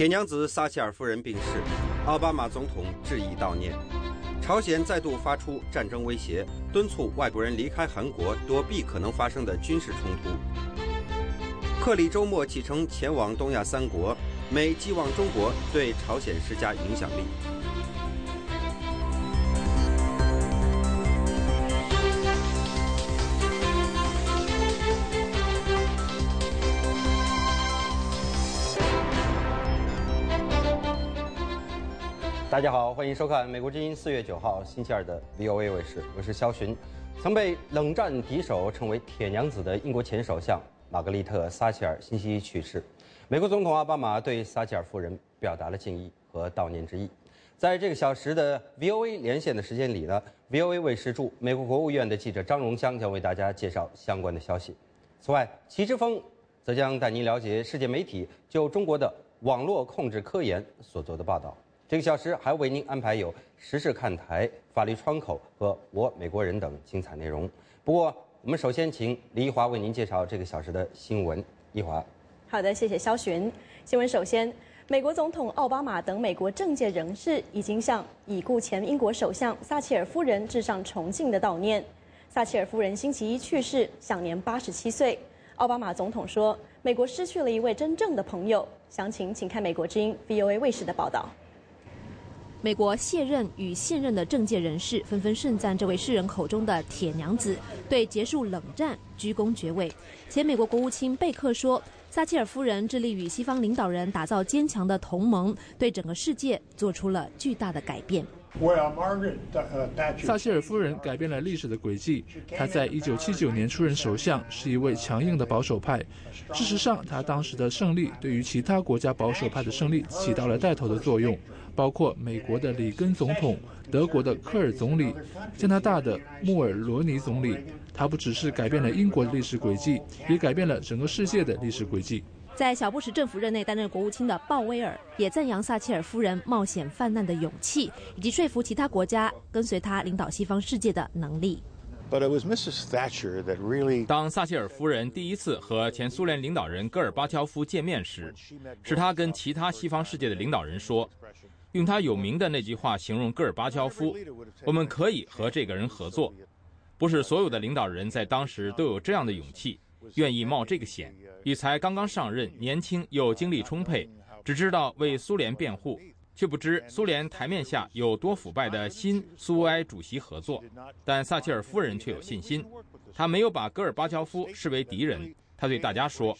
铁娘子撒切尔夫人病逝，奥巴马总统致以悼念。朝鲜再度发出战争威胁，敦促外国人离开韩国，躲避可能发生的军事冲突。克里周末启程前往东亚三国，美寄望中国对朝鲜施加影响力。大家好，欢迎收看《美国之音》四月九号星期二的 VOA 卫视，我是肖寻。曾被冷战敌手称为“铁娘子”的英国前首相玛格丽特·撒切尔星期一去世，美国总统奥巴马对撒切尔夫人表达了敬意和悼念之意。在这个小时的 VOA 连线的时间里呢，VOA 卫视驻美国国务院的记者张荣香将为大家介绍相关的消息。此外，齐之峰则将带您了解世界媒体就中国的网络控制科研所做的报道。这个小时还为您安排有时事看台、法律窗口和我美国人等精彩内容。不过，我们首先请李一华为您介绍这个小时的新闻。一华，好的，谢谢肖寻。新闻首先，美国总统奥巴马等美国政界人士已经向已故前英国首相撒切尔夫人致上崇敬的悼念。撒切尔夫人星期一去世，享年八十七岁。奥巴马总统说：“美国失去了一位真正的朋友。”详情请看美国之音 VOA 卫视的报道。美国卸任与现任的政界人士纷纷盛赞这位世人口中的“铁娘子”，对结束冷战鞠躬绝尾。前美国国务卿贝克说：“撒切尔夫人致力与西方领导人打造坚强的同盟，对整个世界做出了巨大的改变。”撒切尔夫人改变了历史的轨迹。她在一九七九年出任首相，是一位强硬的保守派。事实上，她当时的胜利对于其他国家保守派的胜利起到了带头的作用。包括美国的里根总统、德国的科尔总理、加拿大的穆尔罗尼总理，他不只是改变了英国的历史轨迹，也改变了整个世界的历史轨迹。在小布什政府任内担任国务卿的鲍威尔也赞扬撒切尔夫人冒险犯难的勇气，以及说服其他国家跟随他领导西方世界的能力。当撒切尔夫人第一次和前苏联领导人戈尔巴乔夫见面时，是他跟其他西方世界的领导人说。用他有名的那句话形容戈尔巴乔夫：“我们可以和这个人合作。”不是所有的领导人在当时都有这样的勇气，愿意冒这个险，与才刚刚上任、年轻又精力充沛、只知道为苏联辩护，却不知苏联台面下有多腐败的新苏维埃主席合作。但撒切尔夫人却有信心，她没有把戈尔巴乔夫视为敌人。她对大家说：“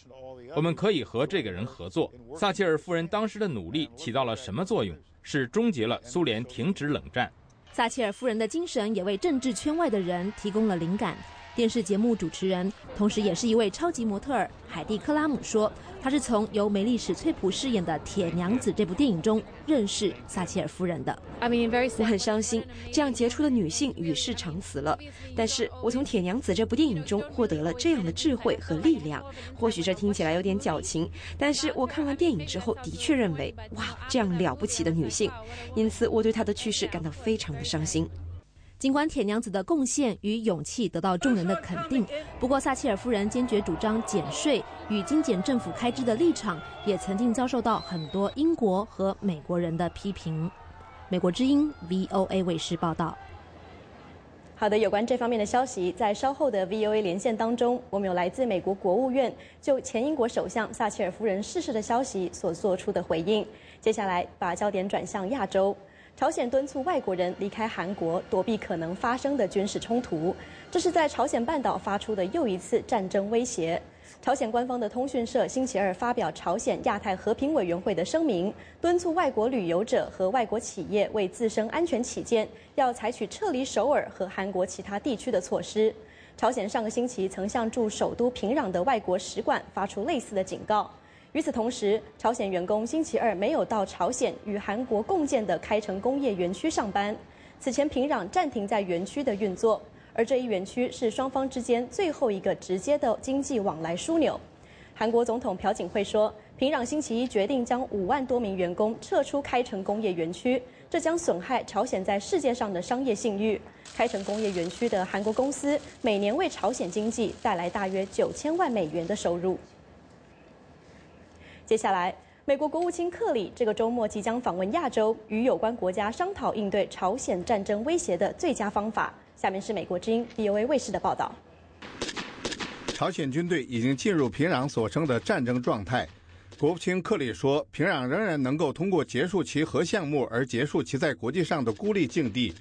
我们可以和这个人合作。”撒切尔夫人当时的努力起到了什么作用？是终结了苏联停止冷战。撒切尔夫人的精神也为政治圈外的人提供了灵感。电视节目主持人，同时也是一位超级模特儿海蒂·克拉姆说：“她是从由梅丽史翠普饰演的《铁娘子》这部电影中认识撒切尔夫人的。”我很伤心，这样杰出的女性与世长辞了。但是我从《铁娘子》这部电影中获得了这样的智慧和力量。或许这听起来有点矫情，但是我看完电影之后的确认为，哇，这样了不起的女性。因此，我对她的去世感到非常的伤心。尽管铁娘子的贡献与勇气得到众人的肯定，不过撒切尔夫人坚决主张减税与精简政府开支的立场，也曾经遭受到很多英国和美国人的批评。美国之音 VOA 卫视报道。好的，有关这方面的消息，在稍后的 VOA 连线当中，我们有来自美国国务院就前英国首相撒切尔夫人逝世的消息所做出的回应。接下来，把焦点转向亚洲。朝鲜敦促外国人离开韩国，躲避可能发生的军事冲突。这是在朝鲜半岛发出的又一次战争威胁。朝鲜官方的通讯社星期二发表朝鲜亚太和平委员会的声明，敦促外国旅游者和外国企业为自身安全起见，要采取撤离首尔和韩国其他地区的措施。朝鲜上个星期曾向驻首都平壤的外国使馆发出类似的警告。与此同时，朝鲜员工星期二没有到朝鲜与韩国共建的开城工业园区上班。此前，平壤暂停在园区的运作，而这一园区是双方之间最后一个直接的经济往来枢纽。韩国总统朴槿惠说，平壤星期一决定将五万多名员工撤出开城工业园区，这将损害朝鲜在世界上的商业信誉。开城工业园区的韩国公司每年为朝鲜经济带来大约九千万美元的收入。接下来，美国国务卿克里这个周末即将访问亚洲，与有关国家商讨应对朝鲜战争威胁的最佳方法。下面是美国之音 VOA 卫视的报道。朝鲜军队已经进入平壤所称的战争状态。国务卿克里说，平壤仍然能够通过结束其核项目而结束其在国际上的孤立境地。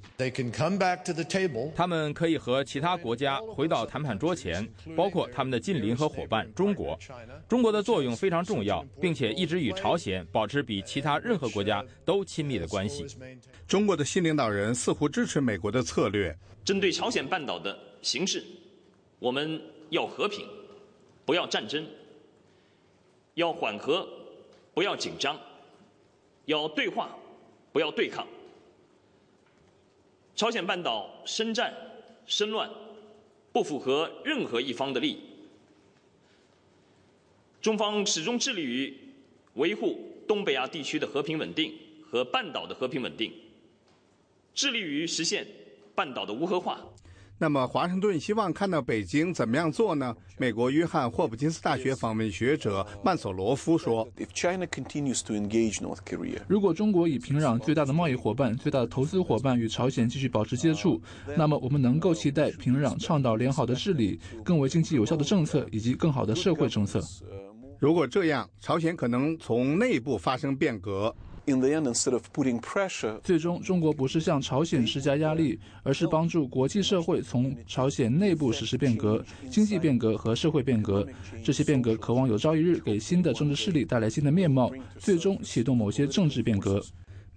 他们可以和其他国家回到谈判桌前，包括他们的近邻和伙伴中国。中国的作用非常重要，并且一直与朝鲜保持比其他任何国家都亲密的关系。中国的新领导人似乎支持美国的策略，针对朝鲜半岛的形势，我们要和平，不要战争。要缓和，不要紧张；要对话，不要对抗。朝鲜半岛生战、生乱，不符合任何一方的利益。中方始终致力于维护东北亚地区的和平稳定和半岛的和平稳定，致力于实现半岛的无核化。那么，华盛顿希望看到北京怎么样做呢？美国约翰霍普金斯大学访问学者曼索罗夫说：“如果中国以平壤最大的贸易伙伴、最大的投资伙伴与朝鲜继续保持接触，那么我们能够期待平壤倡导良好的治理、更为经济有效的政策以及更好的社会政策。如果这样，朝鲜可能从内部发生变革。”最终，中国不是向朝鲜施加压力，而是帮助国际社会从朝鲜内部实施变革、经济变革和社会变革。这些变革渴望有朝一日给新的政治势力带来新的面貌，最终启动某些政治变革。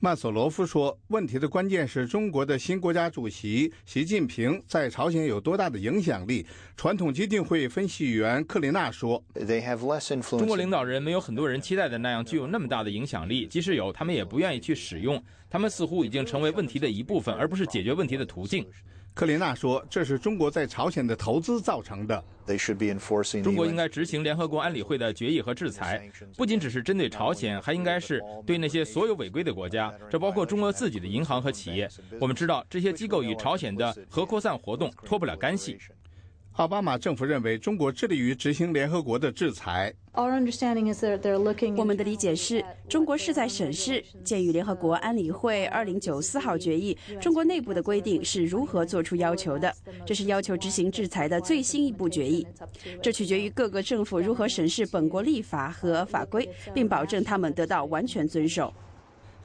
曼索罗夫说：“问题的关键是中国的新国家主席习近平在朝鲜有多大的影响力。”传统基金会分析员克林娜说：“中国领导人没有很多人期待的那样具有那么大的影响力，即使有，他们也不愿意去使用。他们似乎已经成为问题的一部分，而不是解决问题的途径。”克林娜说：“这是中国在朝鲜的投资造成的。中国应该执行联合国安理会的决议和制裁，不仅只是针对朝鲜，还应该是对那些所有违规的国家，这包括中国自己的银行和企业。我们知道这些机构与朝鲜的核扩散活动脱不了干系。”奥巴马政府认为中国致力于执行联合国的制裁。我们的理解是中国是在审视鉴于联合国安理会二零九四号决议，中国内部的规定是如何做出要求的。这是要求执行制裁的最新一步决议。这取决于各个政府如何审视本国立法和法规，并保证他们得到完全遵守。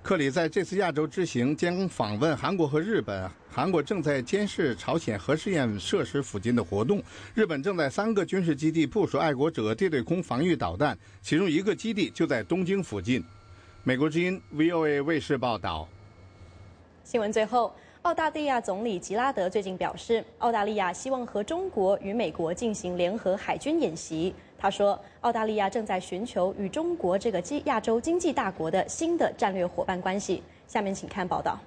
克里在这次亚洲之行将访问韩国和日本。韩国正在监视朝鲜核试验设施附近的活动。日本正在三个军事基地部署爱国者地对空防御导弹，其中一个基地就在东京附近。美国之音 VOA 卫视报道。新闻最后，澳大利亚总理吉拉德最近表示，澳大利亚希望和中国与美国进行联合海军演习。他说，澳大利亚正在寻求与中国这个亚洲经济大国的新的战略伙伴关系。下面请看报道。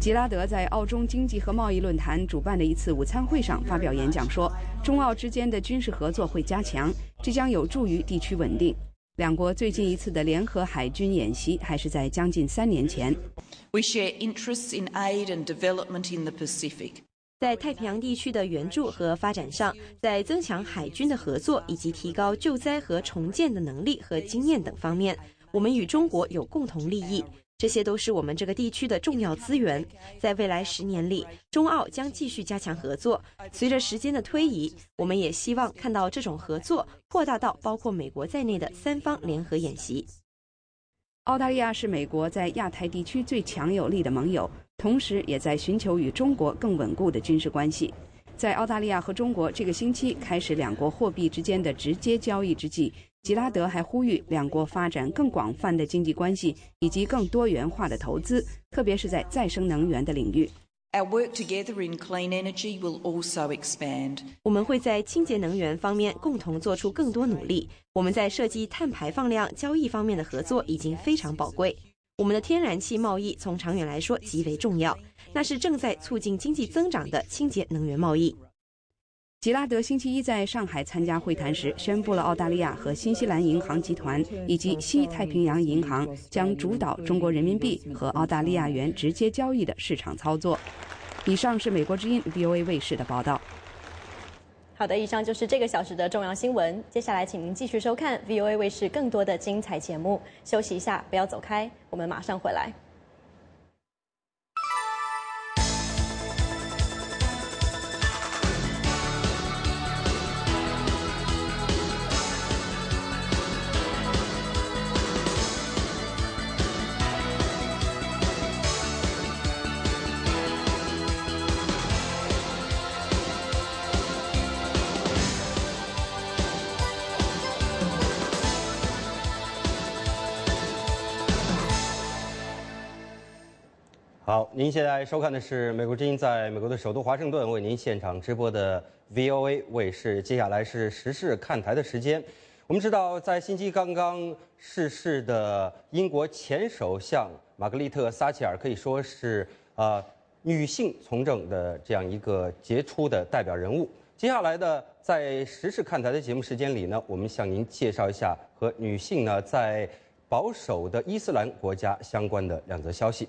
吉拉德在澳中经济和贸易论坛主办的一次午餐会上发表演讲说，中澳之间的军事合作会加强，这将有助于地区稳定。两国最近一次的联合海军演习还是在将近三年前。We share interests in aid and development in the Pacific. 在太平洋地区的援助和发展上，在增强海军的合作以及提高救灾和重建的能力和经验等方面，我们与中国有共同利益。这些都是我们这个地区的重要资源。在未来十年里，中澳将继续加强合作。随着时间的推移，我们也希望看到这种合作扩大到包括美国在内的三方联合演习。澳大利亚是美国在亚太地区最强有力的盟友。同时，也在寻求与中国更稳固的军事关系。在澳大利亚和中国这个星期开始两国货币之间的直接交易之际，吉拉德还呼吁两国发展更广泛的经济关系以及更多元化的投资，特别是在再生能源的领域。Our work together in clean energy will also expand. 我们会在清洁能源方面共同做出更多努力。我们在设计碳排放量交易方面的合作已经非常宝贵。我们的天然气贸易从长远来说极为重要，那是正在促进经济增长的清洁能源贸易。吉拉德星期一在上海参加会谈时，宣布了澳大利亚和新西兰银行集团以及西太平洋银行将主导中国人民币和澳大利亚元直接交易的市场操作。以上是美国之音 VOA 卫视的报道。好的，以上就是这个小时的重要新闻。接下来，请您继续收看 VOA 卫视更多的精彩节目。休息一下，不要走开，我们马上回来。好，您现在收看的是美国之音在美国的首都华盛顿为您现场直播的 VOA 卫视。接下来是时事看台的时间。我们知道，在星期刚刚逝世的英国前首相玛格丽特·撒切尔可以说是呃女性从政的这样一个杰出的代表人物。接下来的在时事看台的节目时间里呢，我们向您介绍一下和女性呢在保守的伊斯兰国家相关的两则消息。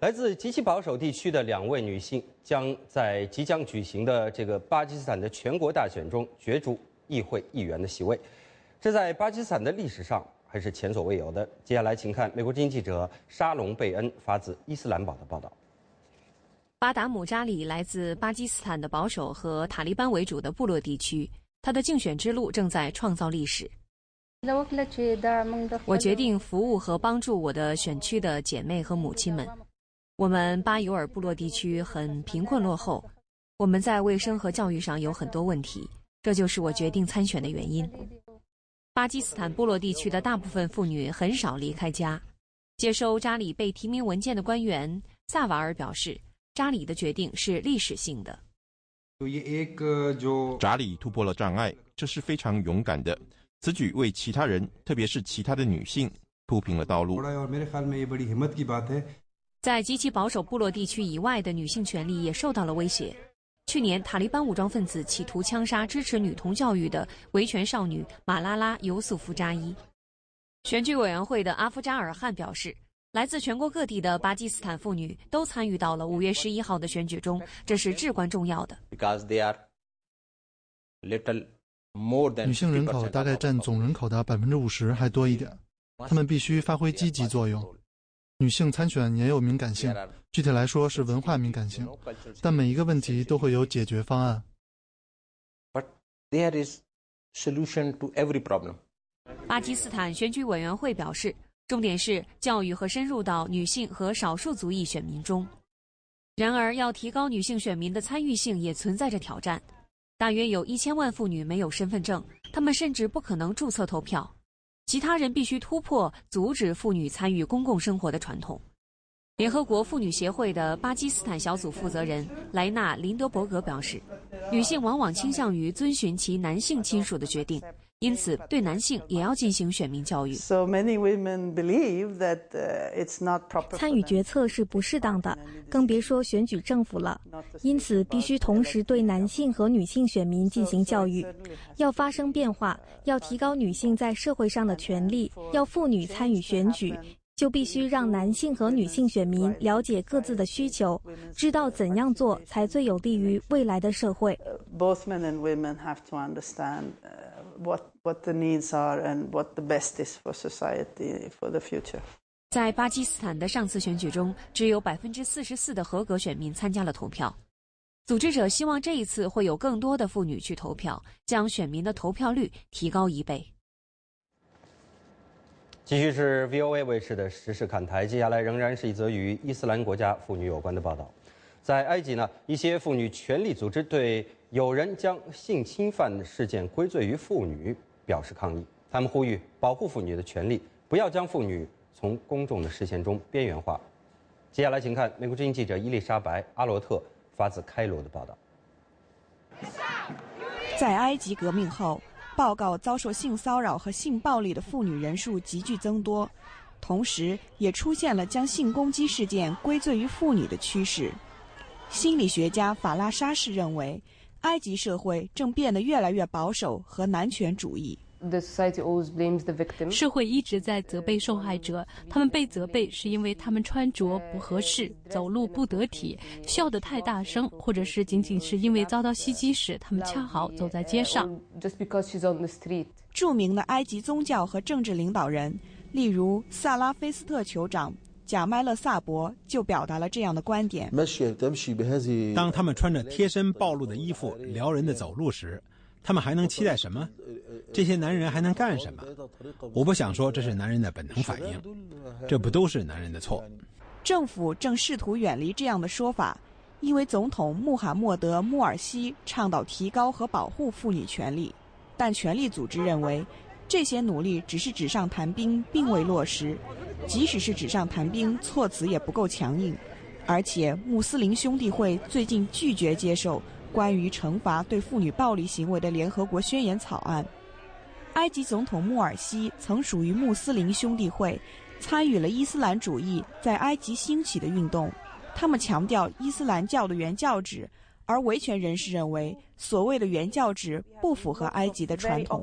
来自极其保守地区的两位女性将在即将举行的这个巴基斯坦的全国大选中角逐议会议员的席位，这在巴基斯坦的历史上还是前所未有的。接下来，请看美国经济记者沙龙贝恩发自伊斯兰堡的报道。巴达姆扎里来自巴基斯坦的保守和塔利班为主的部落地区，他的竞选之路正在创造历史。我决定服务和帮助我的选区的姐妹和母亲们。我们巴尤尔部落地区很贫困落后，我们在卫生和教育上有很多问题，这就是我决定参选的原因。巴基斯坦部落地区的大部分妇女很少离开家。接收扎里被提名文件的官员萨瓦尔表示，扎里的决定是历史性的。扎里突破了障碍，这是非常勇敢的。此举为其他人，特别是其他的女性，铺平了道路。在极其保守部落地区以外的女性权利也受到了威胁。去年，塔利班武装分子企图枪杀支持女童教育的维权少女马拉拉·尤素夫扎伊。选举委员会的阿夫扎尔汗表示，来自全国各地的巴基斯坦妇女都参与到了五月十一号的选举中，这是至关重要的。女性人口大概占总人口的百分之五十还多一点，她们必须发挥积极作用。女性参选也有敏感性，具体来说是文化敏感性，但每一个问题都会有解决方案。巴基斯坦选举委员会表示，重点是教育和深入到女性和少数族裔选民中。然而，要提高女性选民的参与性也存在着挑战。大约有一千万妇女没有身份证，她们甚至不可能注册投票。其他人必须突破阻止妇女参与公共生活的传统。联合国妇女协会的巴基斯坦小组负责人莱纳林德伯格表示，女性往往倾向于遵循其男性亲属的决定。因此，对男性也要进行选民教育。参与决策是不适当的，更别说选举政府了。因此，必须同时对男性和女性选民进行教育，要发生变化，要提高女性在社会上的权利，要妇女参与选举。就必须让男性和女性选民了解各自的需求，知道怎样做才最有利于未来的社会。Both men and women have to understand what what the needs are and what the best is for society for the future。在巴基斯坦的上次选举中，只有百分之四十四的合格选民参加了投票。组织者希望这一次会有更多的妇女去投票，将选民的投票率提高一倍。继续是 VOA 卫视的时事看台，接下来仍然是一则与伊斯兰国家妇女有关的报道。在埃及呢，一些妇女权利组织对有人将性侵犯事件归罪于妇女表示抗议，他们呼吁保护妇女的权利，不要将妇女从公众的视线中边缘化。接下来，请看美国之音记者伊丽莎白·阿罗特发自开罗的报道。在埃及革命后。报告遭受性骚扰和性暴力的妇女人数急剧增多，同时也出现了将性攻击事件归罪于妇女的趋势。心理学家法拉沙士认为，埃及社会正变得越来越保守和男权主义。社会一直在责备受害者，他们被责备是因为他们穿着不合适、走路不得体、笑得太大声，或者是仅仅是因为遭到袭击时他们恰好走在街上。著名的埃及宗教和政治领导人，例如萨拉菲斯特酋长贾迈勒萨博，就表达了这样的观点：当他们穿着贴身暴露的衣服撩人的走路时。他们还能期待什么？这些男人还能干什么？我不想说这是男人的本能反应，这不都是男人的错。政府正试图远离这样的说法，因为总统穆罕默德·穆尔西倡导提高和保护妇女权利，但权力组织认为这些努力只是纸上谈兵，并未落实。即使是纸上谈兵，措辞也不够强硬，而且穆斯林兄弟会最近拒绝接受。关于惩罚对妇女暴力行为的联合国宣言草案，埃及总统穆尔西曾属于穆斯林兄弟会，参与了伊斯兰主义在埃及兴起的运动。他们强调伊斯兰教的原教旨，而维权人士认为所谓的原教旨不符合埃及的传统。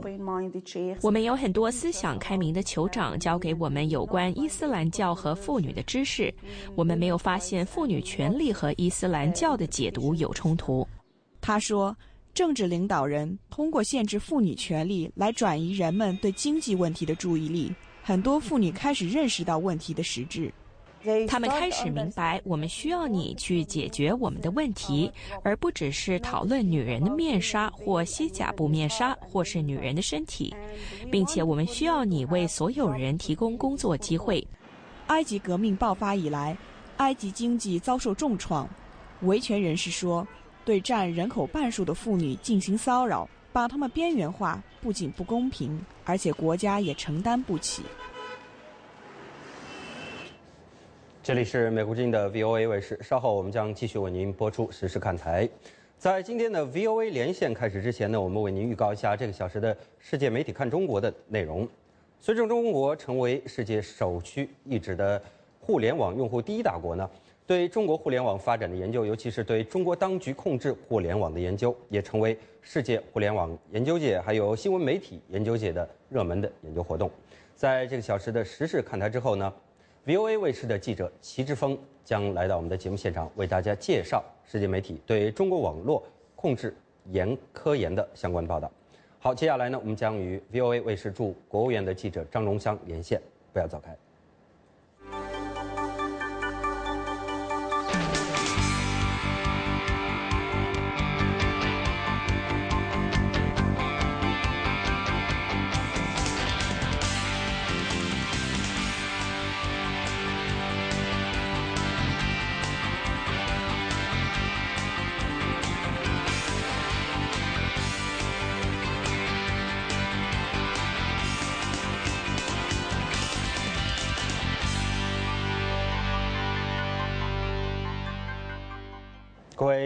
我们有很多思想开明的酋长教给我们有关伊斯兰教和妇女的知识，我们没有发现妇女权利和伊斯兰教的解读有冲突。他说：“政治领导人通过限制妇女权利来转移人们对经济问题的注意力。很多妇女开始认识到问题的实质，他们开始明白，我们需要你去解决我们的问题，而不只是讨论女人的面纱或西甲布面纱，或是女人的身体，并且我们需要你为所有人提供工作机会。”埃及革命爆发以来，埃及经济遭受重创。维权人士说。对占人口半数的妇女进行骚扰，把她们边缘化，不仅不公平，而且国家也承担不起。这里是美国之音的 VOA 卫视，稍后我们将继续为您播出实时看台。在今天的 VOA 连线开始之前呢，我们为您预告一下这个小时的世界媒体看中国的内容。随着中国成为世界首屈一指的互联网用户第一大国呢。对中国互联网发展的研究，尤其是对中国当局控制互联网的研究，也成为世界互联网研究界还有新闻媒体研究界的热门的研究活动。在这个小时的时事看台之后呢，VOA 卫视的记者齐志峰将来到我们的节目现场，为大家介绍世界媒体对中国网络控制严科研的相关报道。好，接下来呢，我们将与 VOA 卫视驻国务院的记者张荣香连线，不要走开。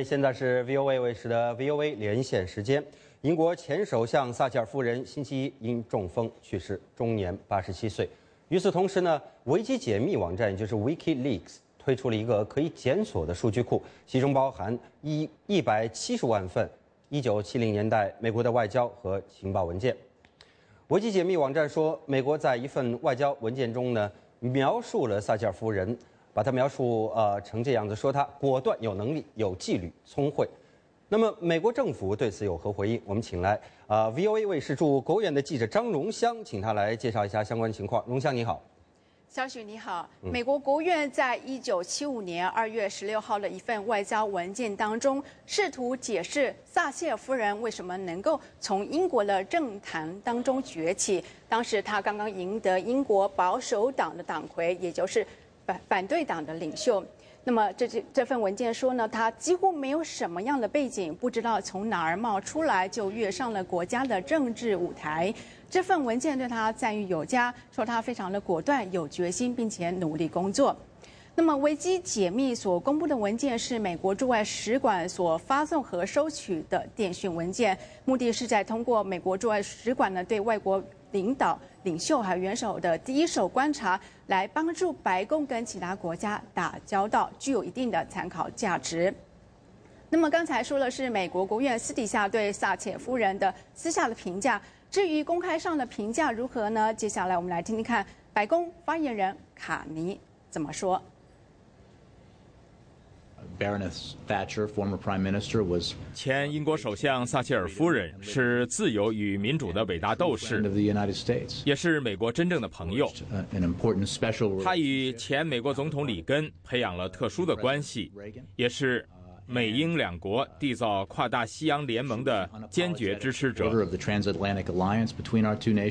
现在是 VOA 卫视的 VOA 连线时间。英国前首相撒切尔夫人星期一因中风去世，终年八十七岁。与此同时呢，维基解密网站，也就是 WikiLeaks，推出了一个可以检索的数据库，其中包含一一百七十万份一九七零年代美国的外交和情报文件。维基解密网站说，美国在一份外交文件中呢，描述了撒切尔夫人。把他描述呃成这样子，说他果断、有能力、有纪律、聪慧。那么美国政府对此有何回应？我们请来啊 VOA 卫视驻国务院的记者张荣香，请他来介绍一下相关情况。荣香你好，小许你好。美国国务院在一九七五年二月十六号的一份外交文件当中，试图解释撒切尔夫人为什么能够从英国的政坛当中崛起。当时她刚刚赢得英国保守党的党魁，也就是。反对党的领袖，那么这这这份文件说呢，他几乎没有什么样的背景，不知道从哪儿冒出来就跃上了国家的政治舞台。这份文件对他赞誉有加，说他非常的果断、有决心，并且努力工作。那么维基解密所公布的文件是美国驻外使馆所发送和收取的电讯文件，目的是在通过美国驻外使馆呢对外国。领导、领袖还有元首的第一手观察，来帮助白宫跟其他国家打交道，具有一定的参考价值。那么刚才说了是美国国务院私底下对撒切尔夫人的私下的评价，至于公开上的评价如何呢？接下来我们来听听看白宫发言人卡尼怎么说。Baroness Thatcher, former prime minister, was 前英国首相撒切尔夫人是自由与民主的伟大斗士，也是美国真正的朋友。他与前美国总统里根培养了特殊的关系，也是美英两国缔造跨大西洋联盟的坚决支持者。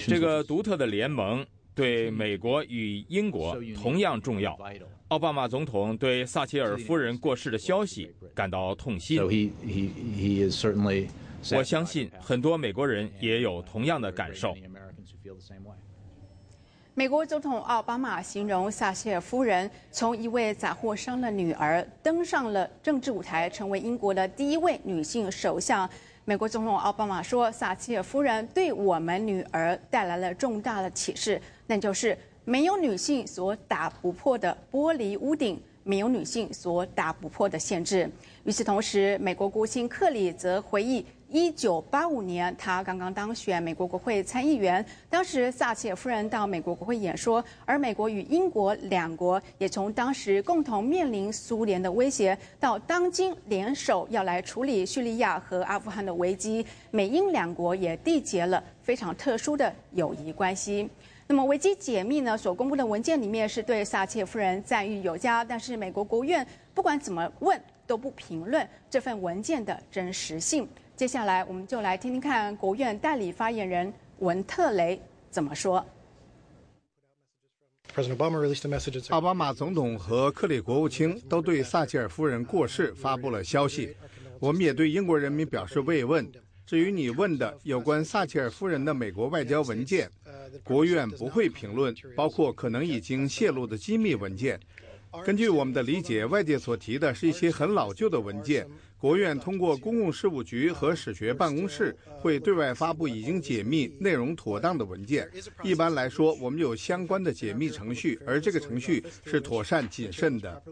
这个独特的联盟对美国与英国同样重要。奥巴马总统对撒切尔夫人过世的消息感到痛心。我相信很多美国人也有同样的感受。美国总统奥巴马形容撒切尔夫人从一位杂货商的女儿登上了政治舞台，成为英国的第一位女性首相。美国总统奥巴马说：“撒切尔夫人对我们女儿带来了重大的启示，那就是。”没有女性所打不破的玻璃屋顶，没有女性所打不破的限制。与此同时，美国国务卿克里则回忆，一九八五年他刚刚当选美国国会参议员，当时撒切尔夫人到美国国会演说，而美国与英国两国也从当时共同面临苏联的威胁，到当今联手要来处理叙利亚和阿富汗的危机，美英两国也缔结了非常特殊的友谊关系。那么维基解密呢？所公布的文件里面是对撒切尔夫人赞誉有加，但是美国国务院不管怎么问都不评论这份文件的真实性。接下来我们就来听听看国务院代理发言人文特雷怎么说。奥巴马总统和克里国务卿都对撒切尔夫人过世发布了消息，我们也对英国人民表示慰问。至于你问的有关撒切尔夫人的美国外交文件。国务院不会评论包括可能已经泄露的机密文件。根据我们的理解，外界所提的是一些很老旧的文件。国务院通过公共事务局和史学办公室会对外发布已经解密、内容妥当的文件。一般来说，我们有相关的解密程序，而这个程序是妥善谨慎的。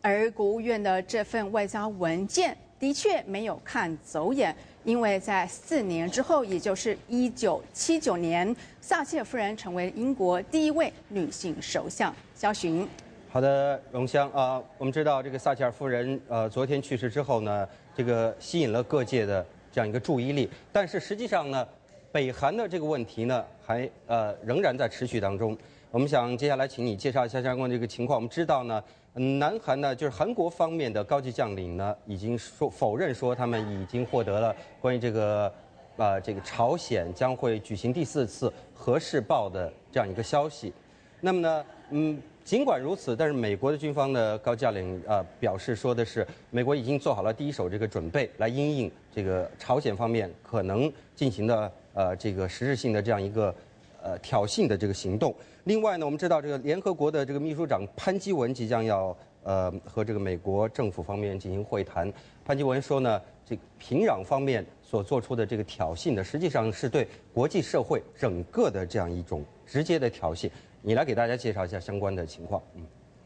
而国务院的这份外交文件的确没有看走眼。因为在四年之后，也就是一九七九年，撒切尔夫人成为英国第一位女性首相。肖寻，好的，荣香啊，我们知道这个撒切尔夫人呃昨天去世之后呢，这个吸引了各界的这样一个注意力。但是实际上呢，北韩的这个问题呢，还呃仍然在持续当中。我们想接下来请你介绍一下相关这个情况。我们知道呢。南韩呢，就是韩国方面的高级将领呢，已经说否认说他们已经获得了关于这个，呃，这个朝鲜将会举行第四次核试爆的这样一个消息。那么呢，嗯，尽管如此，但是美国的军方的高将领呃表示说的是，美国已经做好了第一手这个准备，来应应这个朝鲜方面可能进行的呃这个实质性的这样一个。呃，挑衅的这个行动。另外呢，我们知道这个联合国的这个秘书长潘基文即将要呃和这个美国政府方面进行会谈。潘基文说呢，这个平壤方面所做出的这个挑衅呢，实际上是对国际社会整个的这样一种直接的挑衅。你来给大家介绍一下相关的情况。嗯，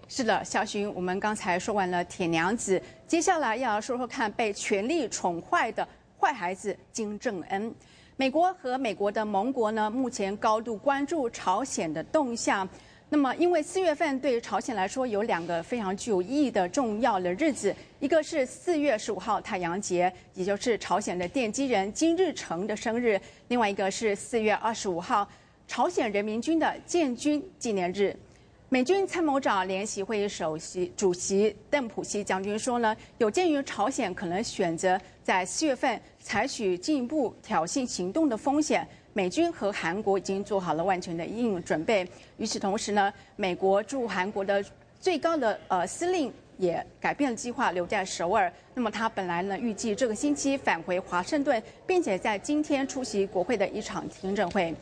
是的，小寻，我们刚才说完了铁娘子，接下来要说说看被权力宠坏的坏孩子金正恩。美国和美国的盟国呢，目前高度关注朝鲜的动向。那么，因为四月份对朝鲜来说有两个非常具有意义的重要的日子，一个是四月十五号太阳节，也就是朝鲜的奠基人金日成的生日；另外一个是四月二十五号朝鲜人民军的建军纪念日。美军参谋长联席会议首席主席邓普西将军说呢，有鉴于朝鲜可能选择在四月份采取进一步挑衅行动的风险，美军和韩国已经做好了万全的应准备。与此同时呢，美国驻韩国的最高的呃司令也改变了计划，留在首尔。那么他本来呢预计这个星期返回华盛顿，并且在今天出席国会的一场听证会。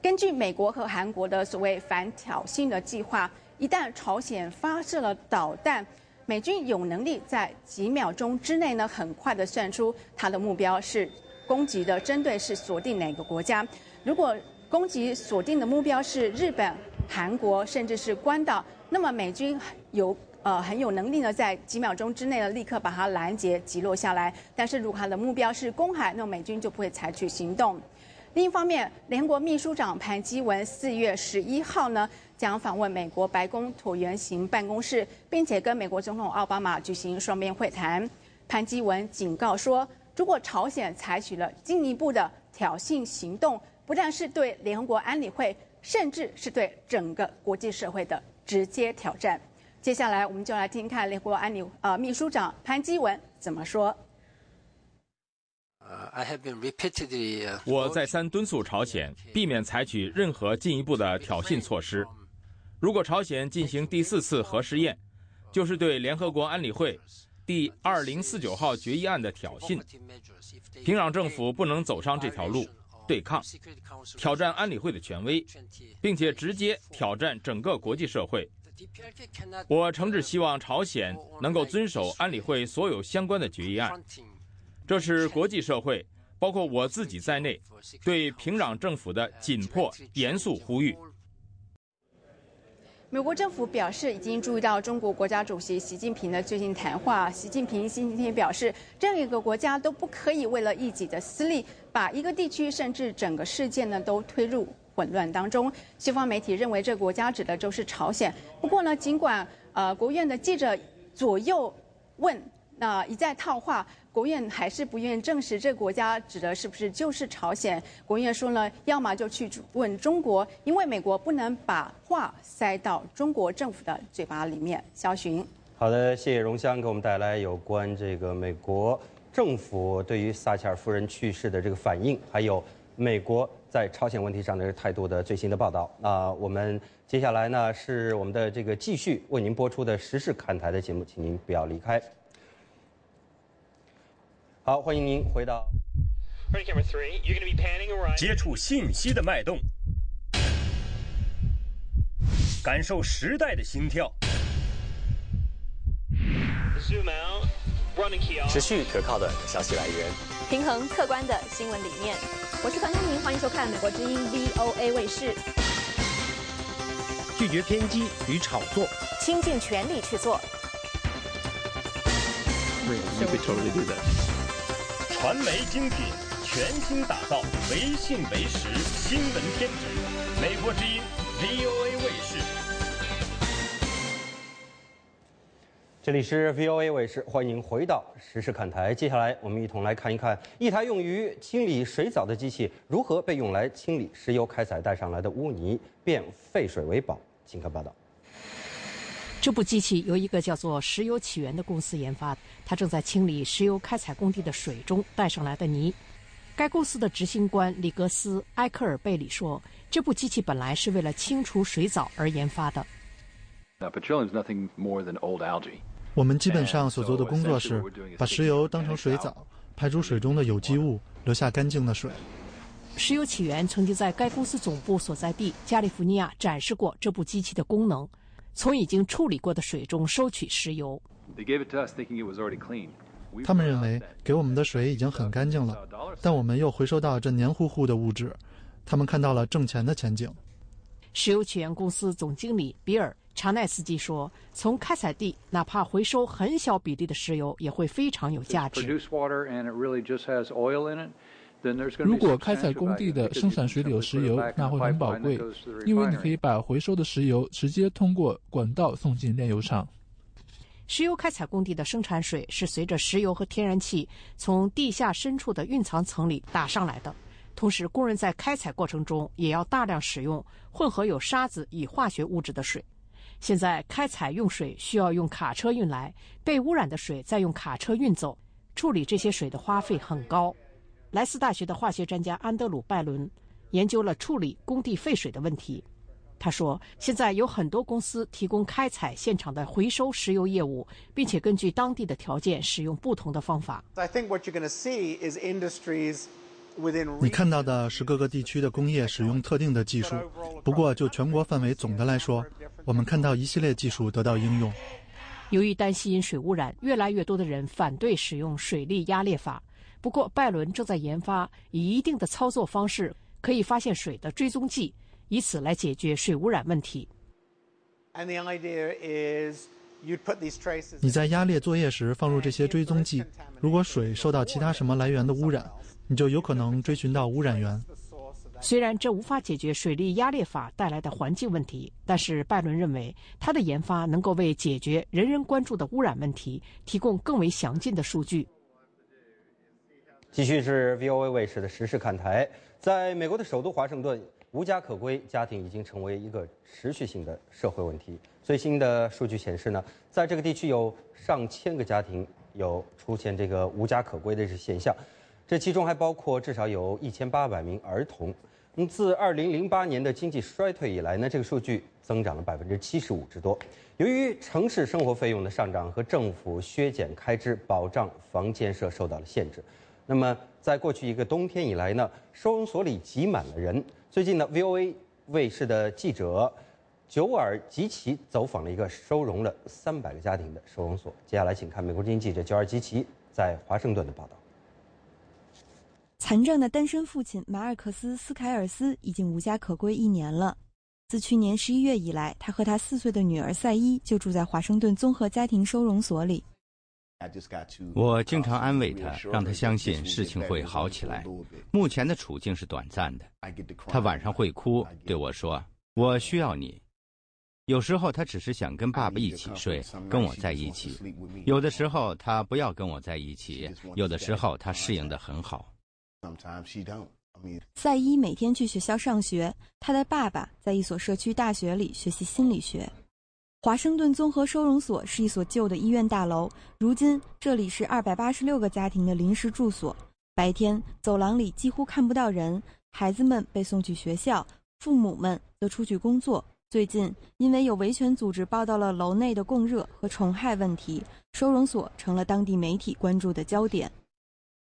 根据美国和韩国的所谓反挑衅的计划，一旦朝鲜发射了导弹，美军有能力在几秒钟之内呢，很快的算出它的目标是攻击的针对是锁定哪个国家。如果攻击锁定的目标是日本、韩国，甚至是关岛，那么美军有。呃很有能力呢，在几秒钟之内呢立刻把它拦截击落下来。但是如果它的目标是公海，那美军就不会采取行动。另一方面，联合国秘书长潘基文四月十一号呢将访问美国白宫椭圆形办公室，并且跟美国总统奥巴马举行双边会谈。潘基文警告说，如果朝鲜采取了进一步的挑衅行动，不但是对联合国安理会，甚至是对整个国际社会的直接挑战。接下来，我们就来听看联合国安理呃秘书长潘基文怎么说。我再三敦促朝鲜避免采取任何进一步的挑衅措施。如果朝鲜进行第四次核试验，就是对联合国安理会第二零四九号决议案的挑衅。平壤政府不能走上这条路，对抗、挑战安理会的权威，并且直接挑战整个国际社会。我诚挚希望朝鲜能够遵守安理会所有相关的决议案。这是国际社会，包括我自己在内，对平壤政府的紧迫、严肃呼吁。美国政府表示，已经注意到中国国家主席习近平的最近谈话。习近平星期天表示，任何一个国家都不可以为了一己的私利，把一个地区甚至整个世界呢都推入混乱当中。西方媒体认为，这国家指的就是朝鲜。不过呢，尽管呃国务院的记者左右问，那一再套话。国务院还是不愿意证实这个国家指的是不是就是朝鲜。国务院说呢，要么就去问中国，因为美国不能把话塞到中国政府的嘴巴里面。肖寻，好的，谢谢荣香给我们带来有关这个美国政府对于撒切尔夫人去世的这个反应，还有美国在朝鲜问题上的态度的最新的报道。那我们接下来呢是我们的这个继续为您播出的时事看台的节目，请您不要离开。好，欢迎您回到。接触信息的脉动，感受时代的心跳，持续可靠的消息来源，平衡客观的新闻理念。我是团东明，欢迎收看美国之音 VOA 卫视。拒绝偏激与炒作，倾尽全力去做。传媒精品，全新打造唯信唯实新闻天职。美国之音 VOA 卫视，这里是 VOA 卫视，欢迎回到时事看台。接下来，我们一同来看一看一台用于清理水藻的机器如何被用来清理石油开采带上来的污泥，变废水为宝。请看报道。这部机器由一个叫做“石油起源”的公司研发，它正在清理石油开采工地的水中带上来的泥。该公司的执行官里格斯·埃克尔贝里说：“这部机器本来是为了清除水藻而研发的。我们基本上所做的工作是把石油当成水藻，排出水中的有机物，留下干净的水。”石油起源曾经在该公司总部所在地加利福尼亚展示过这部机器的功能。从已经处理过的水中收取石油。他们认为给我们的水已经很干净了，但我们又回收到这黏糊糊的物质。他们看到了挣钱的前景。石油起源公司总经理比尔·查奈斯基说：“从开采地哪怕回收很小比例的石油，也会非常有价值。”如果开采工地的生产水里有石油，那会很宝贵，因为你可以把回收的石油直接通过管道送进炼油厂。石油开采工地的生产水是随着石油和天然气从地下深处的蕴藏层里打上来的，同时工人在开采过程中也要大量使用混合有沙子与化学物质的水。现在开采用水需要用卡车运来，被污染的水再用卡车运走，处理这些水的花费很高。莱斯大学的化学专家安德鲁·拜伦研究了处理工地废水的问题。他说：“现在有很多公司提供开采现场的回收石油业务，并且根据当地的条件使用不同的方法。”你看到的是各个地区的工业使用特定的技术。不过，就全国范围总的来说，我们看到一系列技术得到应用。由于担心水污染，越来越多的人反对使用水力压裂法。不过，拜伦正在研发以一定的操作方式可以发现水的追踪剂，以此来解决水污染问题。你在压裂作业时放入这些追踪剂，如果水受到其他什么来源的污染，你就有可能追寻到污染源。虽然这无法解决水力压裂法带来的环境问题，但是拜伦认为他的研发能够为解决人人关注的污染问题提供更为详尽的数据。继续是 VOA 卫视的时事看台，在美国的首都华盛顿。无家可归家庭已经成为一个持续性的社会问题。最新的数据显示呢，在这个地区有上千个家庭有出现这个无家可归的这现象，这其中还包括至少有一千八百名儿童。嗯，自二零零八年的经济衰退以来呢，这个数据增长了百分之七十五之多。由于城市生活费用的上涨和政府削减开支，保障房建设受到了限制。那么，在过去一个冬天以来呢，收容所里挤满了人。最近呢，VOA 卫视的记者久尔吉奇走访了一个收容了三百个家庭的收容所。接下来，请看美国之音记者久尔吉奇在华盛顿的报道。残障的单身父亲马尔克斯·斯凯尔斯已经无家可归一年了。自去年十一月以来，他和他四岁的女儿赛伊就住在华盛顿综合家庭收容所里。我经常安慰他，让他相信事情会好起来。目前的处境是短暂的。他晚上会哭，对我说：“我需要你。”有时候他只是想跟爸爸一起睡，跟我在一起；有的时候他不要跟我在一起；有的时候他适应的很好。赛伊每天去学校上学，他的爸爸在一所社区大学里学习心理学。华盛顿综合收容所是一所旧的医院大楼，如今这里是二百八十六个家庭的临时住所。白天走廊里几乎看不到人，孩子们被送去学校，父母们则出去工作。最近，因为有维权组织报道了楼内的供热和虫害问题，收容所成了当地媒体关注的焦点。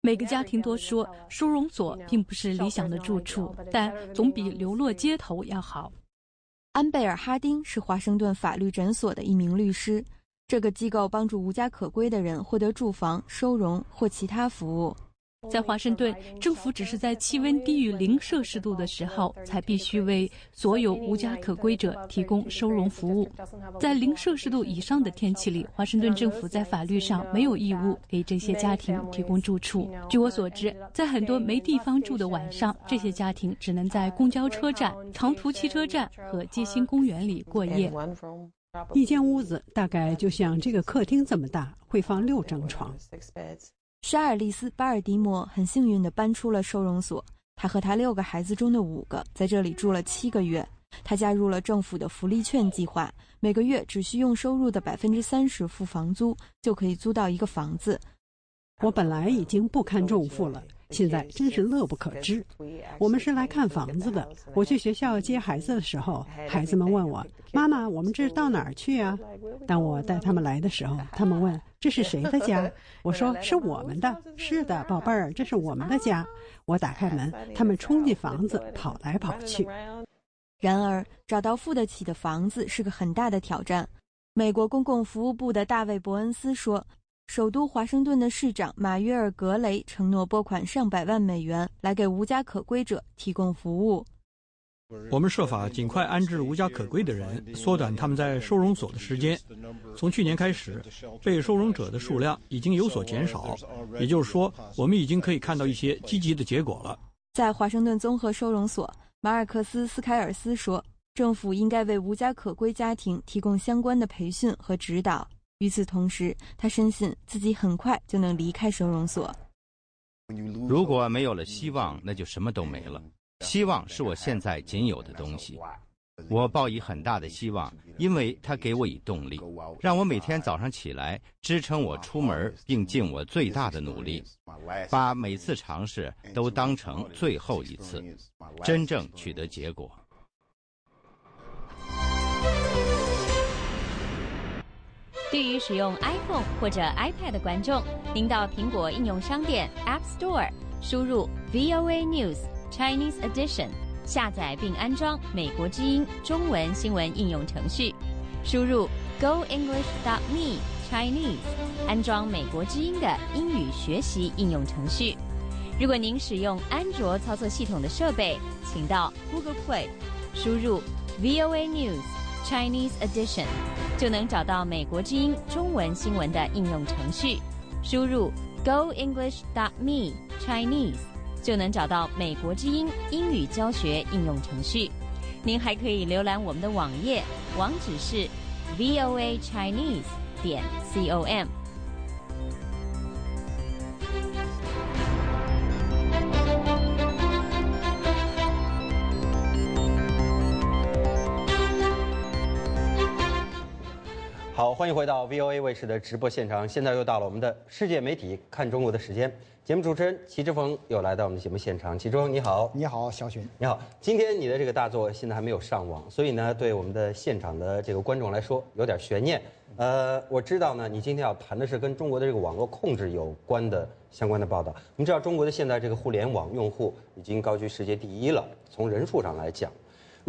每个家庭都说，收容所并不是理想的住处，但总比流落街头要好。安贝尔·哈丁是华盛顿法律诊所的一名律师。这个机构帮助无家可归的人获得住房、收容或其他服务。在华盛顿，政府只是在气温低于零摄氏度的时候，才必须为所有无家可归者提供收容服务。在零摄氏度以上的天气里，华盛顿政府在法律上没有义务给这些家庭提供住处。据我所知，在很多没地方住的晚上，这些家庭只能在公交车站、长途汽车站和街心公园里过夜。一间屋子大概就像这个客厅这么大，会放六张床。沙尔利斯·巴尔迪摩很幸运地搬出了收容所。他和他六个孩子中的五个在这里住了七个月。他加入了政府的福利券计划，每个月只需用收入的百分之三十付房租，就可以租到一个房子。我本来已经不堪重负了。现在真是乐不可支。我们是来看房子的。我去学校接孩子的时候，孩子们问我：“妈妈，我们这到哪儿去啊？”当我带他们来的时候，他们问：“这是谁的家？”我说：“是我们的。”“是的，宝贝儿，这是我们的家。”我打开门，他们冲进房子，跑来跑去。然而，找到付得起的房子是个很大的挑战。美国公共服务部的大卫·伯恩斯说。首都华盛顿的市长马约尔·格雷承诺拨款上百万美元来给无家可归者提供服务。我们设法尽快安置无家可归的人，缩短他们在收容所的时间。从去年开始，被收容者的数量已经有所减少，也就是说，我们已经可以看到一些积极的结果了。在华盛顿综合收容所，马尔克斯·斯凯尔斯说：“政府应该为无家可归家庭提供相关的培训和指导。”与此同时，他深信自己很快就能离开收容所。如果没有了希望，那就什么都没了。希望是我现在仅有的东西。我抱以很大的希望，因为它给我以动力，让我每天早上起来支撑我出门，并尽我最大的努力，把每次尝试都当成最后一次，真正取得结果。对于使用 iPhone 或者 iPad 的观众，您到苹果应用商店 App Store 输入 VOA News Chinese Edition，下载并安装美国之音中文新闻应用程序，输入 Go English dot me Chinese，安装美国之音的英语学习应用程序。如果您使用安卓操作系统的设备，请到 Google Play 输入 VOA News。Chinese Edition，就能找到美国之音中文新闻的应用程序。输入 goenglish.me Chinese，就能找到美国之音英语教学应用程序。您还可以浏览我们的网页，网址是 voa chinese 点 com。好，欢迎回到 VOA 卫视的直播现场。现在又到了我们的世界媒体看中国的时间。节目主持人齐志峰又来到我们的节目现场。齐志峰，你好。你好，小雪。你好。今天你的这个大作现在还没有上网，所以呢，对我们的现场的这个观众来说有点悬念。呃，我知道呢，你今天要谈的是跟中国的这个网络控制有关的相关的报道。我们知道中国的现在这个互联网用户已经高居世界第一了，从人数上来讲。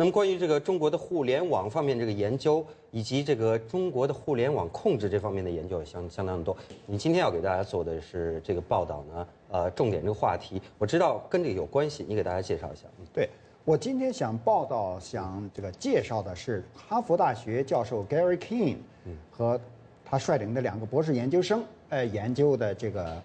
那么关于这个中国的互联网方面这个研究，以及这个中国的互联网控制这方面的研究相相当的多。你今天要给大家做的是这个报道呢，呃，重点这个话题，我知道跟这个有关系，你给大家介绍一下。对，我今天想报道、想这个介绍的是哈佛大学教授 Gary King 和他率领的两个博士研究生，呃，研究的这个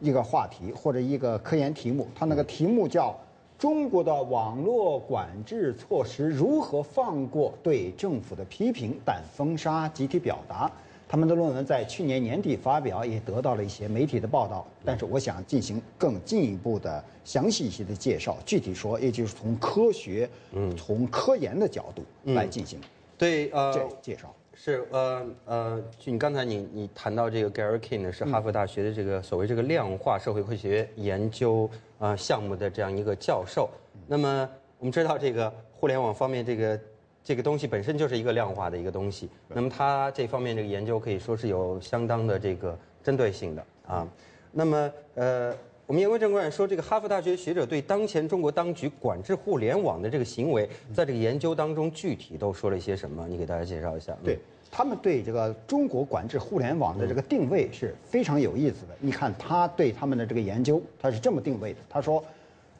一个话题或者一个科研题目，他那个题目叫。中国的网络管制措施如何放过对政府的批评，但封杀集体表达？他们的论文在去年年底发表，也得到了一些媒体的报道。但是，我想进行更进一步的详细一些的介绍。具体说，也就是从科学、嗯，从科研的角度来进行对呃介绍。是呃呃，就你刚才你你谈到这个 Gary King 呢，是哈佛大学的这个所谓这个量化社会科学研究呃项目的这样一个教授。那么我们知道这个互联网方面这个这个东西本身就是一个量化的一个东西。那么他这方面这个研究可以说是有相当的这个针对性的啊。那么呃。我们言归正传，说这个哈佛大学学者对当前中国当局管制互联网的这个行为，在这个研究当中具体都说了一些什么？你给大家介绍一下。对他们对这个中国管制互联网的这个定位是非常有意思的。你看他对他们的这个研究，他是这么定位的：他说，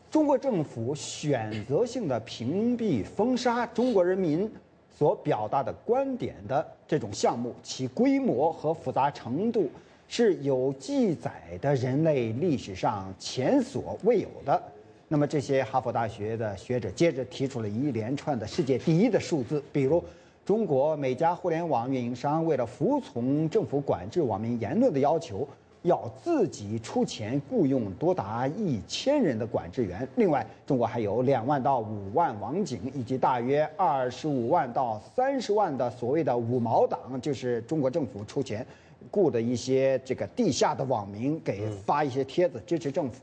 中国政府选择性的屏蔽、封杀中国人民所表达的观点的这种项目，其规模和复杂程度。是有记载的人类历史上前所未有的。那么这些哈佛大学的学者接着提出了一连串的世界第一的数字，比如中国每家互联网运营商为了服从政府管制网民言论的要求，要自己出钱雇佣多达一千人的管制员。另外，中国还有两万到五万网警，以及大约二十五万到三十万的所谓的五毛党，就是中国政府出钱。雇的一些这个地下的网民给发一些帖子支持政府，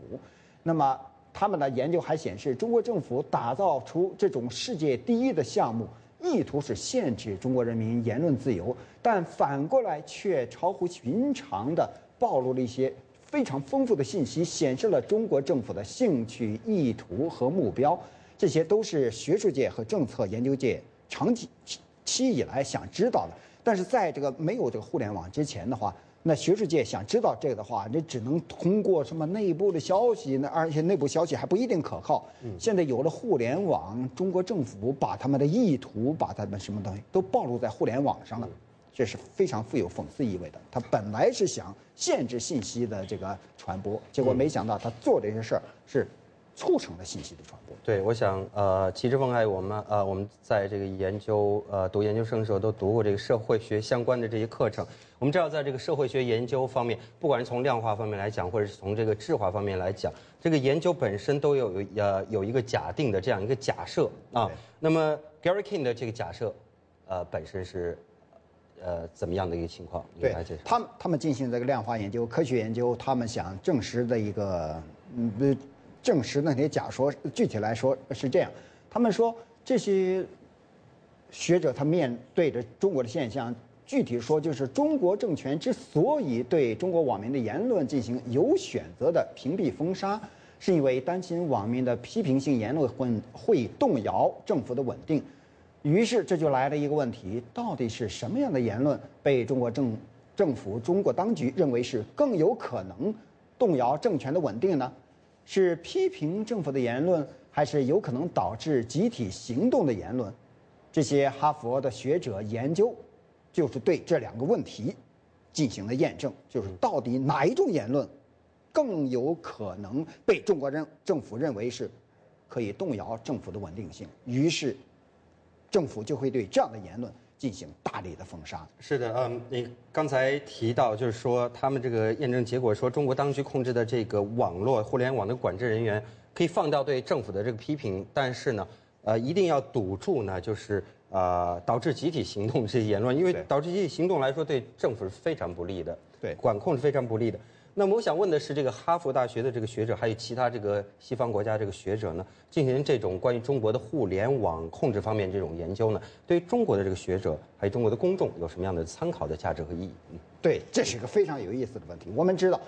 那么他们的研究还显示，中国政府打造出这种世界第一的项目，意图是限制中国人民言论自由，但反过来却超乎寻常的暴露了一些非常丰富的信息，显示了中国政府的兴趣、意图和目标，这些都是学术界和政策研究界长期期以来想知道的。但是在这个没有这个互联网之前的话，那学术界想知道这个的话，你只能通过什么内部的消息，那而且内部消息还不一定可靠。现在有了互联网，中国政府把他们的意图，把他们什么东西都暴露在互联网上了，这是非常富有讽刺意味的。他本来是想限制信息的这个传播，结果没想到他做这些事儿是。促成了信息的传播。对，我想，呃，齐志峰还有我们，呃，我们在这个研究，呃，读研究生的时候都读过这个社会学相关的这些课程。我们知道，在这个社会学研究方面，不管是从量化方面来讲，或者是从这个质化方面来讲，这个研究本身都有呃有一个假定的这样一个假设啊。那么 Gary King 的这个假设，呃，本身是，呃，怎么样的一个情况？对，他们他们进行这个量化研究、科学研究，他们想证实的一个，嗯。证实那些假说，具体来说是这样。他们说这些学者他面对着中国的现象，具体说就是中国政权之所以对中国网民的言论进行有选择的屏蔽封杀，是因为担心网民的批评性言论会会动摇政府的稳定。于是这就来了一个问题：到底是什么样的言论被中国政政府、中国当局认为是更有可能动摇政权的稳定呢？是批评政府的言论，还是有可能导致集体行动的言论？这些哈佛的学者研究，就是对这两个问题进行了验证，就是到底哪一种言论更有可能被中国人政府认为是可以动摇政府的稳定性，于是政府就会对这样的言论进行大力的封杀。是的，嗯，你刚才提到，就是说他们这个验证结果说，中国当局控制的这个网络互联网的管制人员可以放掉对政府的这个批评，但是呢，呃，一定要堵住呢，就是呃导致集体行动这些言论，因为导致集体行动来说对政府是非常不利的，对，管控是非常不利的。那么我想问的是，这个哈佛大学的这个学者，还有其他这个西方国家这个学者呢，进行这种关于中国的互联网控制方面这种研究呢，对于中国的这个学者还有中国的公众有什么样的参考的价值和意义？嗯，对，这是一个非常有意思的问题。我们知道，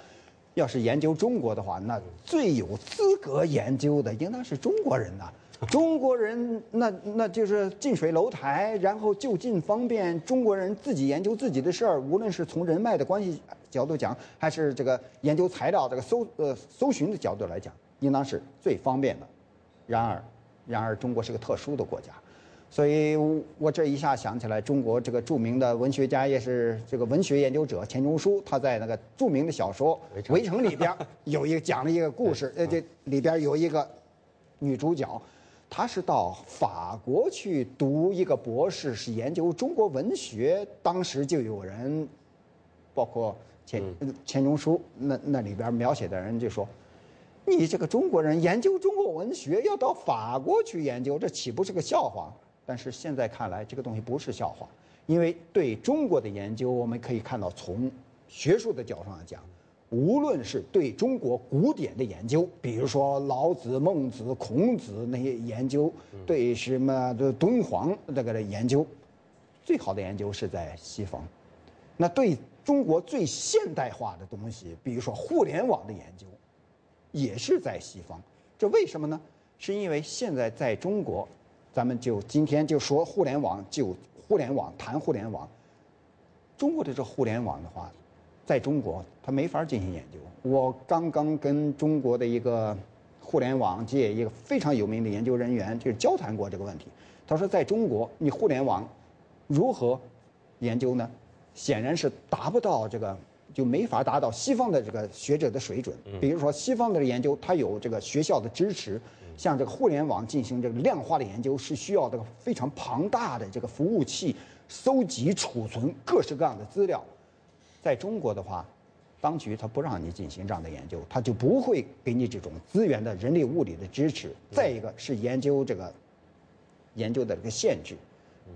要是研究中国的话，那最有资格研究的应当是中国人呐。中国人那那就是近水楼台，然后就近方便。中国人自己研究自己的事儿，无论是从人脉的关系角度讲，还是这个研究材料这个搜呃搜寻的角度来讲，应当是最方便的。然而，然而中国是个特殊的国家，所以我这一下想起来，中国这个著名的文学家也是这个文学研究者钱钟书，他在那个著名的小说《围城》里边 有一个讲了一个故事，呃，这里边有一个女主角。他是到法国去读一个博士，是研究中国文学。当时就有人，包括钱钱钟书那那里边描写的人就说：“你这个中国人研究中国文学要到法国去研究，这岂不是个笑话？”但是现在看来，这个东西不是笑话，因为对中国的研究，我们可以看到从学术的角度上讲。无论是对中国古典的研究，比如说老子、孟子、孔子那些研究，对什么的敦煌那个的研究，最好的研究是在西方。那对中国最现代化的东西，比如说互联网的研究，也是在西方。这为什么呢？是因为现在在中国，咱们就今天就说互联网，就互联网谈互联网。中国的这互联网的话。在中国，它没法进行研究。我刚刚跟中国的一个互联网界一个非常有名的研究人员就是交谈过这个问题。他说，在中国，你互联网如何研究呢？显然是达不到这个，就没法达到西方的这个学者的水准。比如说，西方的研究，它有这个学校的支持，像这个互联网进行这个量化的研究，是需要这个非常庞大的这个服务器，搜集、储存各式各样的资料。在中国的话，当局他不让你进行这样的研究，他就不会给你这种资源的人力物力的支持。再一个是研究这个研究的这个限制，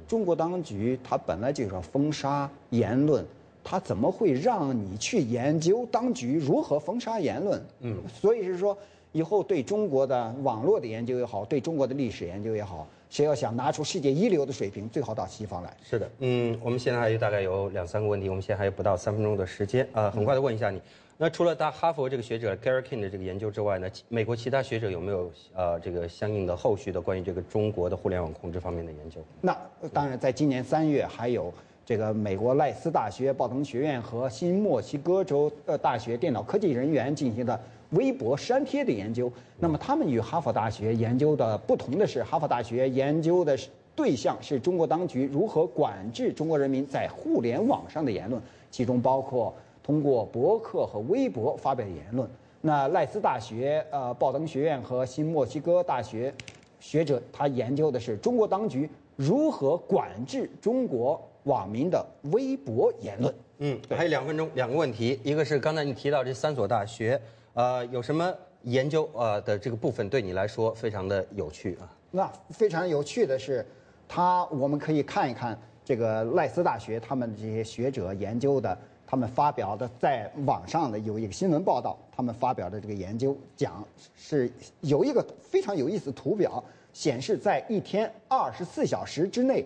中国当局他本来就是要封杀言论，他怎么会让你去研究当局如何封杀言论？嗯，所以是说，以后对中国的网络的研究也好，对中国的历史研究也好。谁要想拿出世界一流的水平，最好到西方来。是的，嗯，我们现在还有大概有两三个问题，我们现在还有不到三分钟的时间啊，很快的问一下你。那除了大哈佛这个学者 Gary King 的这个研究之外呢，美国其他学者有没有呃这个相应的后续的关于这个中国的互联网控制方面的研究？那当然，在今年三月还有这个美国赖斯大学、鲍登学院和新墨西哥州呃大学电脑科技人员进行的。微博删帖的研究，那么他们与哈佛大学研究的不同的是，哈佛大学研究的对象是中国当局如何管制中国人民在互联网上的言论，其中包括通过博客和微博发表言论。那赖斯大学、呃鲍登学院和新墨西哥大学学者，他研究的是中国当局如何管制中国网民的微博言论。嗯，还有两分钟，两个问题，一个是刚才你提到这三所大学。呃，有什么研究呃的这个部分对你来说非常的有趣啊？那非常有趣的是，他我们可以看一看这个赖斯大学他们这些学者研究的，他们发表的在网上的有一个新闻报道，他们发表的这个研究讲是有一个非常有意思的图表，显示在一天二十四小时之内，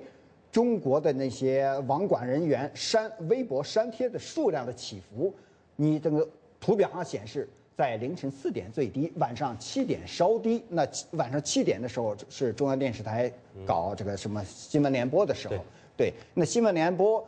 中国的那些网管人员删微博删帖的数量的起伏，你这个图表上显示。在凌晨四点最低，晚上七点稍低。那晚上七点的时候是中央电视台搞这个什么新闻联播的时候，对，那新闻联播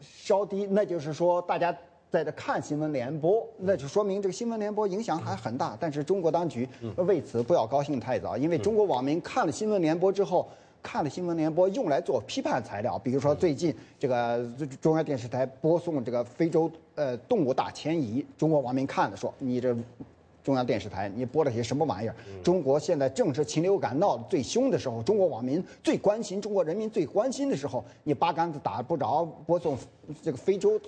稍低，那就是说大家在这看新闻联播，那就说明这个新闻联播影响还很大。但是中国当局为此不要高兴太早，因为中国网民看了新闻联播之后，看了新闻联播用来做批判材料。比如说最近这个中央电视台播送这个非洲呃动物大迁移，中国网民看了说你这。中央电视台，你播了些什么玩意儿？中国现在正是禽流感闹得最凶的时候，中国网民最关心，中国人民最关心的时候，你八竿子打不着，播送这个非洲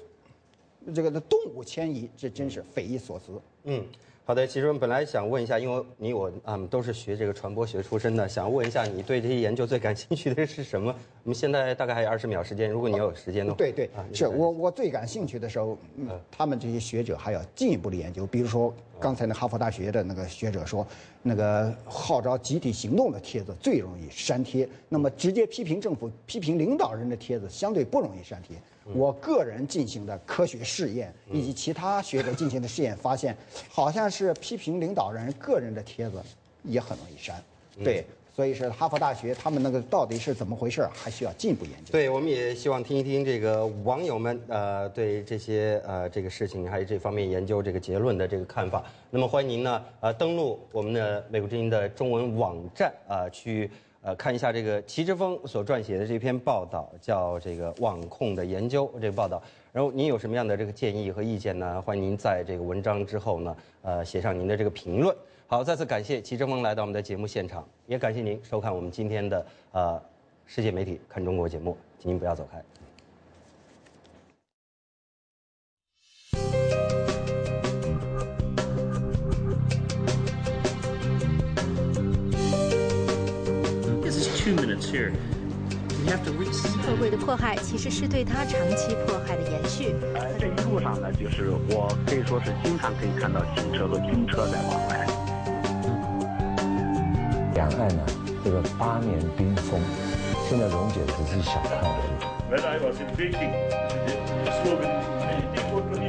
这个的动物迁移，这真是匪夷所思。嗯。好的，其实我们本来想问一下，因为你我啊都是学这个传播学出身的，想问一下你对这些研究最感兴趣的是什么？我们现在大概还有二十秒时间，如果你有时间的话，对对，是我我最感兴趣的时候，嗯，他们这些学者还要进一步的研究，比如说刚才那哈佛大学的那个学者说，那个号召集体行动的帖子最容易删帖，那么直接批评政府、批评领导人的帖子相对不容易删帖。我个人进行的科学试验，以及其他学者进行的试验发现，好像是批评领导人个人的帖子也很容易删。对，所以是哈佛大学他们那个到底是怎么回事，还需要进一步研究。对，我们也希望听一听这个网友们呃对这些呃这个事情还有这方面研究这个结论的这个看法。那么欢迎您呢呃登录我们的美国之音的中文网站啊去。呃，看一下这个齐之峰所撰写的这篇报道，叫这个网控的研究这个报道。然后您有什么样的这个建议和意见呢？欢迎您在这个文章之后呢，呃，写上您的这个评论。好，再次感谢齐之峰来到我们的节目现场，也感谢您收看我们今天的呃世界媒体看中国节目，请您不要走开。社会的迫害其实是对他长期迫害的延续。呃，这一路上呢，就是我可以说是经常可以看到警车和军车在往来。两岸呢，这个八年冰封，现在溶解只是小看而已。When I was in Beijing,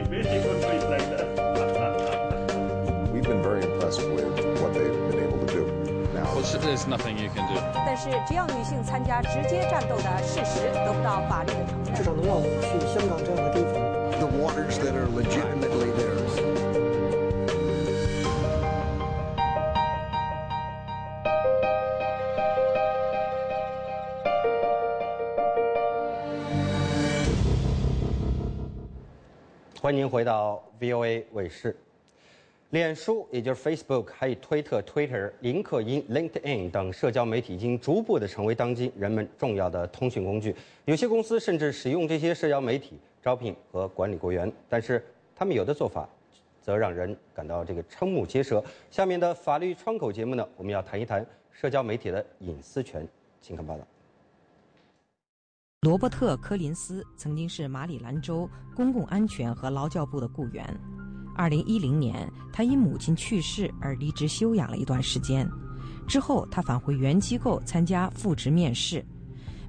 We've There's nothing you can do. 但是，只要女性参加直接战斗的事实得不到法律的承认，至少能让我们去香港这样的地方。The waters that are legitimately theirs. 欢迎回到 VOA 卫视。脸书，也就是 Facebook，还有推特 （Twitter）、林克因 （LinkedIn） 等社交媒体，已经逐步的成为当今人们重要的通讯工具。有些公司甚至使用这些社交媒体招聘和管理雇员，但是他们有的做法，则让人感到这个瞠目结舌。下面的法律窗口节目呢，我们要谈一谈社交媒体的隐私权。请看报道。罗伯特·柯林斯曾经是马里兰州公共安全和劳教部的雇员。二零一零年，他因母亲去世而离职休养了一段时间。之后，他返回原机构参加复职面试。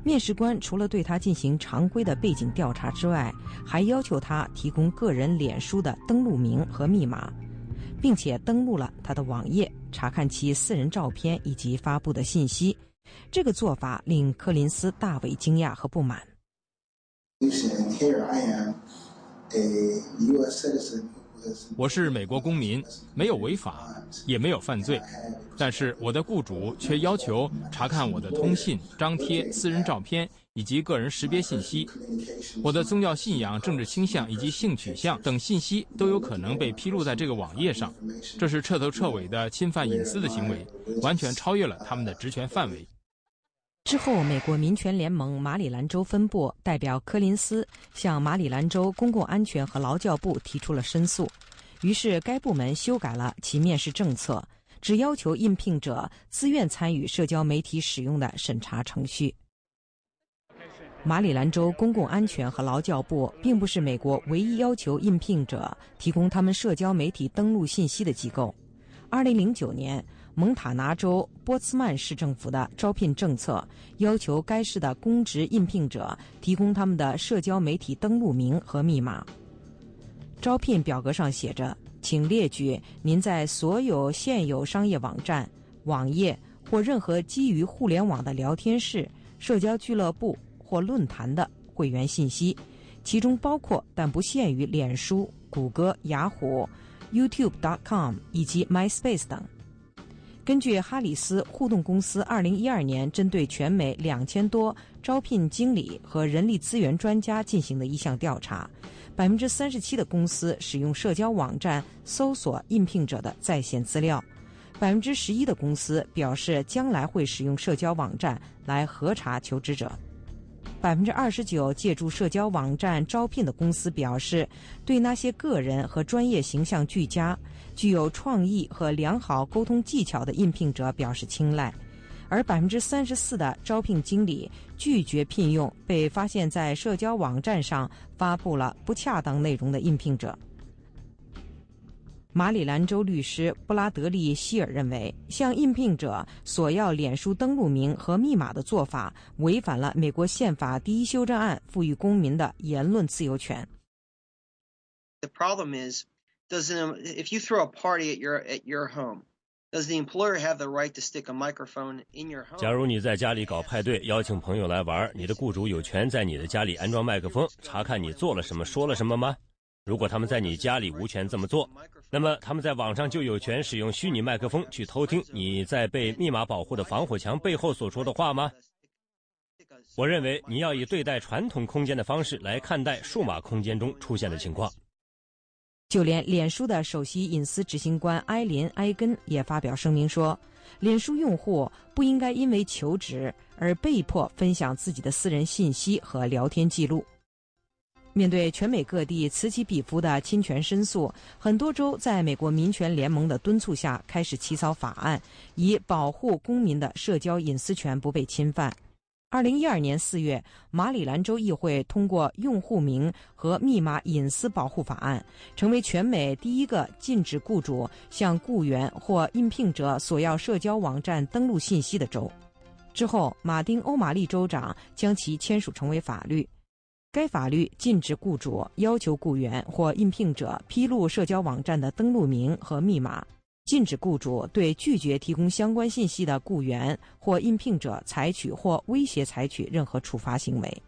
面试官除了对他进行常规的背景调查之外，还要求他提供个人脸书的登录名和密码，并且登录了他的网页，查看其私人照片以及发布的信息。这个做法令柯林斯大为惊讶和不满。我是美国公民，没有违法，也没有犯罪，但是我的雇主却要求查看我的通信、张贴、私人照片以及个人识别信息。我的宗教信仰、政治倾向以及性取向等信息都有可能被披露在这个网页上，这是彻头彻尾的侵犯隐私的行为，完全超越了他们的职权范围。之后，美国民权联盟马里兰州分部代表柯林斯向马里兰州公共安全和劳教部提出了申诉，于是该部门修改了其面试政策，只要求应聘者自愿参与社交媒体使用的审查程序。马里兰州公共安全和劳教部并不是美国唯一要求应聘者提供他们社交媒体登录信息的机构。二零零九年。蒙塔纳州波茨曼市政府的招聘政策要求该市的公职应聘者提供他们的社交媒体登录名和密码。招聘表格上写着：“请列举您在所有现有商业网站、网页或任何基于互联网的聊天室、社交俱乐部或论坛的会员信息，其中包括但不限于脸书、谷歌、雅虎、YouTube.com 以及 MySpace 等。”根据哈里斯互动公司2012年针对全美两千多招聘经理和人力资源专家进行的一项调查，百分之三十七的公司使用社交网站搜索应聘者的在线资料，百分之十一的公司表示将来会使用社交网站来核查求职者。百分之二十九借助社交网站招聘的公司表示，对那些个人和专业形象俱佳、具有创意和良好沟通技巧的应聘者表示青睐，而百分之三十四的招聘经理拒绝聘用被发现在社交网站上发布了不恰当内容的应聘者。马里兰州律师布拉德利·希尔认为，向应聘者索要脸书登录名和密码的做法违反了美国宪法第一修正案赋予公民的言论自由权。The problem is, Doesn't if you throw a party at your at your home, does the employer have the right to stick a microphone in your home? 假如你在家里搞派对，邀请朋友来玩，你的雇主有权在你的家里安装麦克风，查看你做了什么、说了什么吗？如果他们在你家里无权这么做，那么他们在网上就有权使用虚拟麦克风去偷听你在被密码保护的防火墙背后所说的话吗？我认为你要以对待传统空间的方式来看待数码空间中出现的情况。就连脸书的首席隐私执行官埃林·埃根也发表声明说，脸书用户不应该因为求职而被迫分享自己的私人信息和聊天记录。面对全美各地此起彼伏的侵权申诉，很多州在美国民权联盟的敦促下开始起草法案，以保护公民的社交隐私权不被侵犯。二零一二年四月，马里兰州议会通过《用户名和密码隐私保护法案》，成为全美第一个禁止雇主向雇员或应聘者索要社交网站登录信息的州。之后，马丁·欧马利州长将其签署成为法律。该法律禁止雇主要求雇员或应聘者披露社交网站的登录名和密码，禁止雇主对拒绝提供相关信息的雇员或应聘者采取或威胁采取任何处罚行为。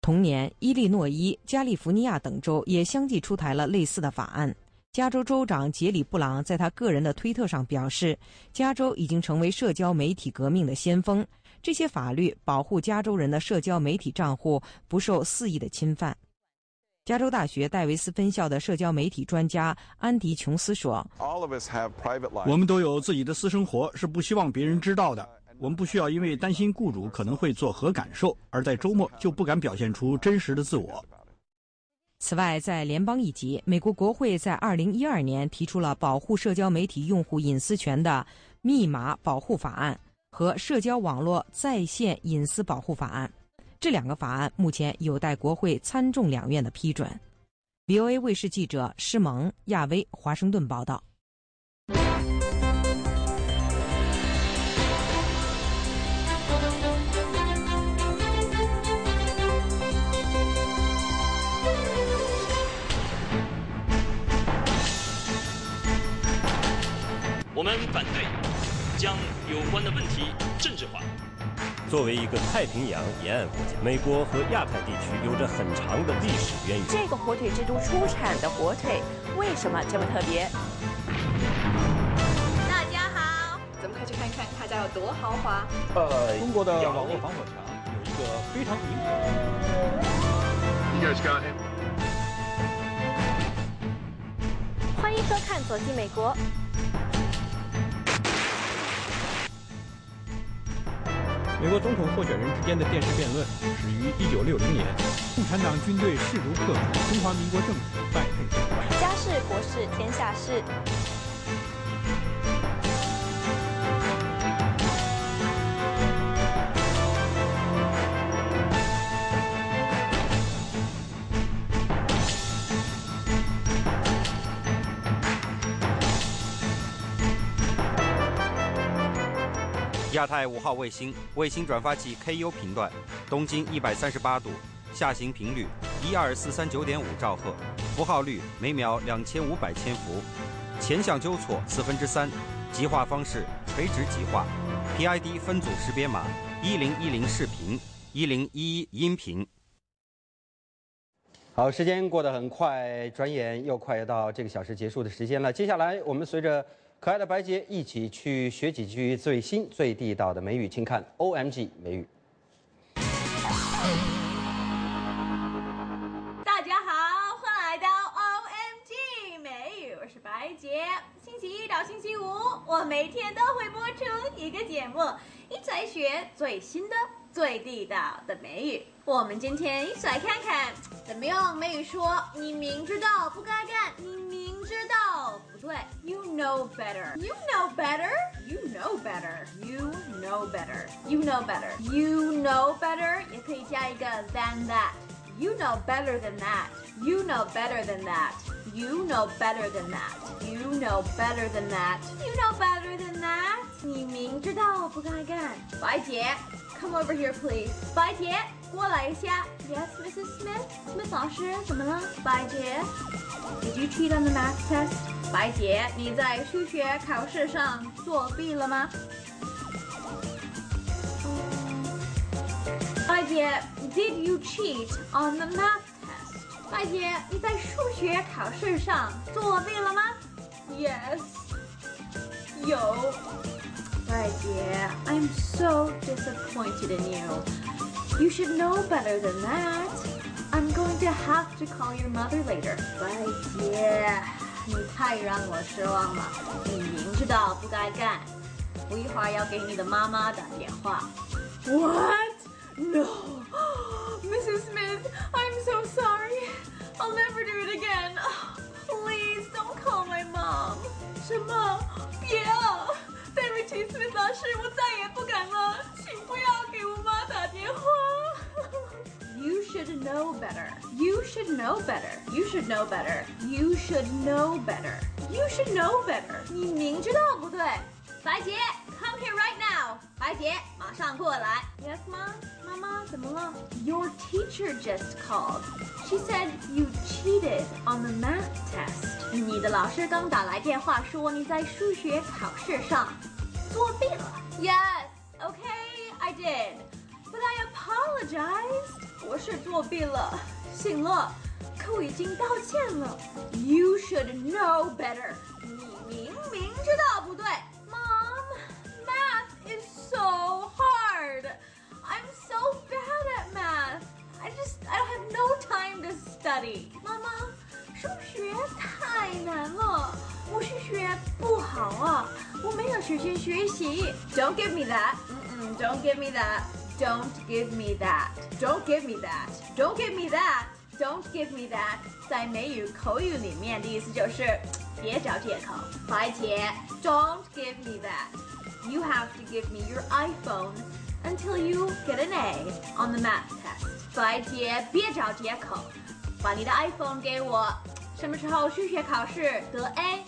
同年，伊利诺伊、加利福尼亚等州也相继出台了类似的法案。加州州长杰里·布朗在他个人的推特上表示，加州已经成为社交媒体革命的先锋。这些法律保护加州人的社交媒体账户不受肆意的侵犯。加州大学戴维斯分校的社交媒体专家安迪·琼斯说：“我们都有自己的私生活，是不希望别人知道的。我们不需要因为担心雇主可能会作何感受，而在周末就不敢表现出真实的自我。”此外，在联邦一级，美国国会在2012年提出了保护社交媒体用户隐私权的密码保护法案。和社交网络在线隐私保护法案，这两个法案目前有待国会参众两院的批准。VOA 卫视记者施蒙亚威华盛顿报道。我们反对。将有关的问题政治化。作为一个太平洋沿岸国家，美国和亚太地区有着很长的历史渊源。这个火腿之都出产的火腿为什么这么特别？大家好，咱们快去看看他家有多豪华。呃，中国的网络防火墙有一个非常明显。欢迎收看《走进美国》。美国总统候选人之间的电视辩论始于一九六零年。共产党军队势如破竹，中华民国政府败退。家事国事天下事。亚太五号卫星卫星转发器 KU 频段，东经一百三十八度，下行频率一二四三九点五兆赫，符号率每秒两千五百千伏，前向纠错四分之三，极化方式垂直极化，PID 分组识别码一零一零视频，一零一一音频。好，时间过得很快，转眼又快要到这个小时结束的时间了。接下来我们随着。可爱的白洁一起去学几句最新最地道的美语，请看 OMG 美语。大家好，欢迎来到 OMG 美语，我是白洁。星期一到星期五，我每天都会播出一个节目，一起来学最新的、最地道的美语。我们今天一起来看看怎么用美语说“你明知道不该干，你明知道不对 ”，You know better. You know better. You know better. You know better. You know better. You know better. 也可以加一个 than that. You know better than that. You know better than that. You know better than that. You know better than that. You know better than that. 你明知道不该干。白姐，Come over here, please. 白姐，过来一下。Yes, Mrs. Smith. Smith 老师，怎么了？白姐，Did you cheat on the math test? 白姐，你在数学考试上作弊了吗？ 姐，Did you cheat on the math test？白姐，你在数学考试上作弊了吗？Yes，有。白姐，I'm so disappointed in you. You should know better than that. I'm going to have to call your mother later. 白姐，你太让我失望了。你明知道不该干，我一会儿要给你的妈妈打电话。What? No. Mrs. Smith, I'm so sorry. I'll never do it again. Please don't call my mom. 什么？别啊！对不起，Smith 老师，我再也不敢了，请不要给我妈打电话。You should know better. You should know better. You should know better. You should know better. You should know better. 你明知道不对。白洁，Come here right now. 白洁，马上过来。Yes, mom. 妈妈，怎么了？Your teacher just called. She said you cheated on the math test. 你的老师刚打来电话说你在数学考试上作弊了。Yes, okay, I did. But I apologized. 我是作弊了，行了，可我已经道歉了。You should know better. 你明明知道不对。Mom, math is so hard. I'm so bad at math. I just I don't have no time to study. 妈妈，数学太难了，我数学不好啊，我没有时间学习。Don't give me that. 嗯嗯，Don't give me that. Don't give me that. Don't give me that. Don't give me that. Don't give me that. 在美语口语里面的意思就是别找借口。白姐，Don't give me that. You have to give me your iPhone until you get an A on the math test. 白姐，别找借口，把你的 iPhone 给我，什么时候数学考试得 A，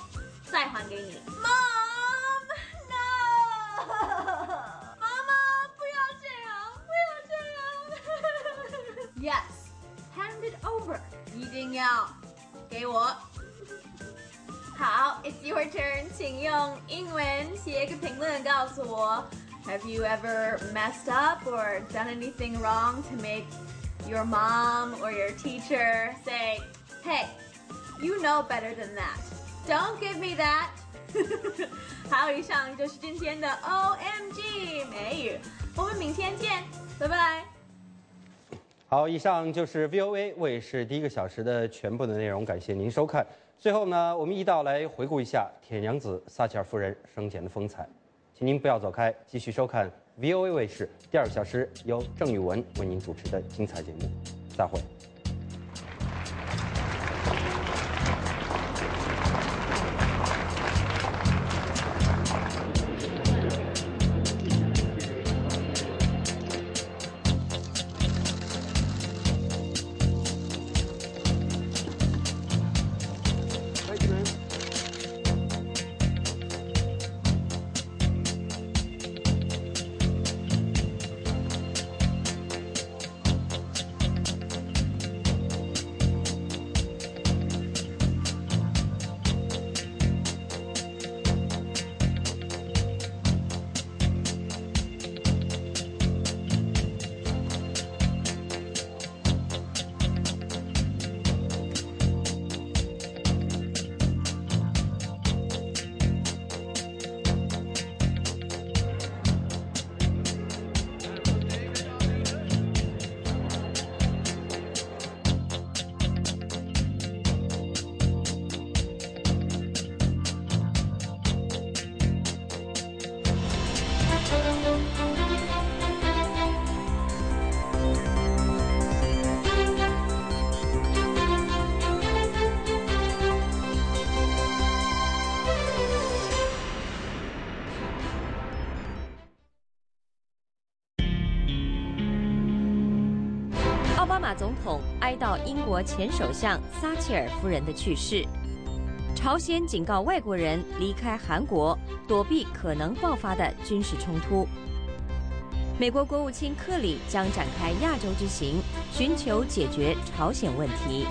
再还给你。Mom, no. 妈妈，不要这样，不要这样。yes, hand it over. 一定要给我。好，It's your turn，请用英文写一个评论告诉我。 Have you ever messed up or done anything wrong to make your mom or your teacher say, "Hey, you know better than that. Don't give me that." 好，以上就是今天的 OMG 美语，我们明天见，拜拜。好，以上就是 VOA 卫视第一个小时的全部的内容，感谢您收看。最后呢，我们一道来回顾一下铁娘子撒切尔夫人生前的风采。 请您不要走开，继续收看 VOA 卫视第二个小时由郑宇文为您主持的精彩节目。再会。奥巴马总统哀悼英国前首相撒切尔夫人的去世。朝鲜警告外国人离开韩国，躲避可能爆发的军事冲突。美国国务卿克里将展开亚洲之行，寻求解决朝鲜问题。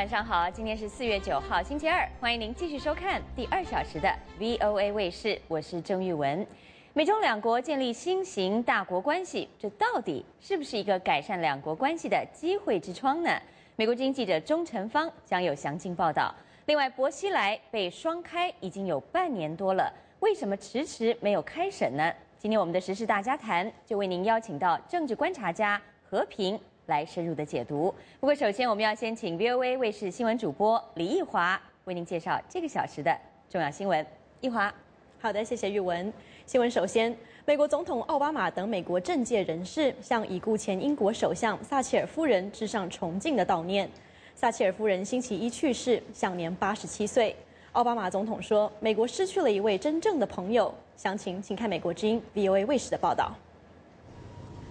晚上好！今天是四月九号，星期二，欢迎您继续收看第二小时的 VOA 卫视，我是郑玉文。美中两国建立新型大国关系，这到底是不是一个改善两国关系的机会之窗呢？美国经记者钟成芳将有详尽报道。另外，薄熙来被双开已经有半年多了，为什么迟迟没有开审呢？今天我们的时事大家谈就为您邀请到政治观察家和平。来深入的解读。不过，首先我们要先请 VOA 卫视新闻主播李义华为您介绍这个小时的重要新闻。义华，好的，谢谢玉文。新闻首先，美国总统奥巴马等美国政界人士向已故前英国首相撒切尔夫人致上崇敬的悼念。撒切尔夫人星期一去世，享年八十七岁。奥巴马总统说：“美国失去了一位真正的朋友。”详情请看美国之音 VOA 卫视的报道。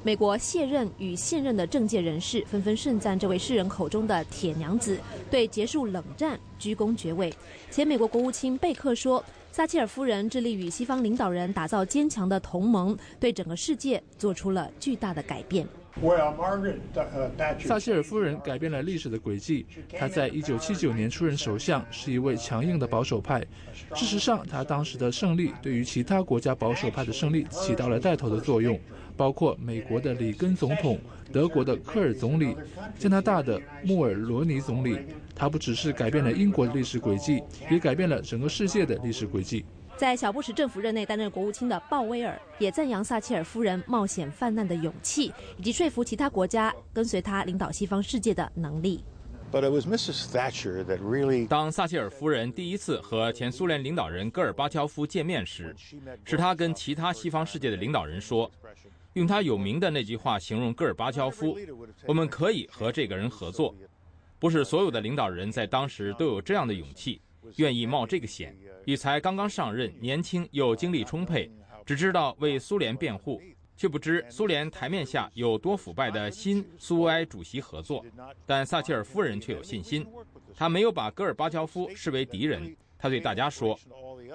美国卸任与现任的政界人士纷纷盛赞这位世人口中的“铁娘子”对结束冷战鞠躬绝位。前美国国务卿贝克说：“撒切尔夫人致力与西方领导人打造坚强的同盟，对整个世界做出了巨大的改变。”撒切尔夫人改变了历史的轨迹。她在一九七九年出任首相，是一位强硬的保守派。事实上，她当时的胜利对于其他国家保守派的胜利起到了带头的作用。包括美国的里根总统、德国的科尔总理、加拿大的穆尔罗尼总理，他不只是改变了英国的历史轨迹，也改变了整个世界的历史轨迹。在小布什政府任内担任国务卿的鲍威尔也赞扬撒切尔夫人冒险犯难的勇气，以及说服其他国家跟随他领导西方世界的能力。当撒切尔夫人第一次和前苏联领导人戈尔巴乔夫见面时，是他跟其他西方世界的领导人说。用他有名的那句话形容戈尔巴乔夫：“我们可以和这个人合作。”不是所有的领导人在当时都有这样的勇气，愿意冒这个险，与才刚刚上任、年轻又精力充沛、只知道为苏联辩护，却不知苏联台面下有多腐败的新苏维埃主席合作。但撒切尔夫人却有信心，他没有把戈尔巴乔夫视为敌人。他对大家说：“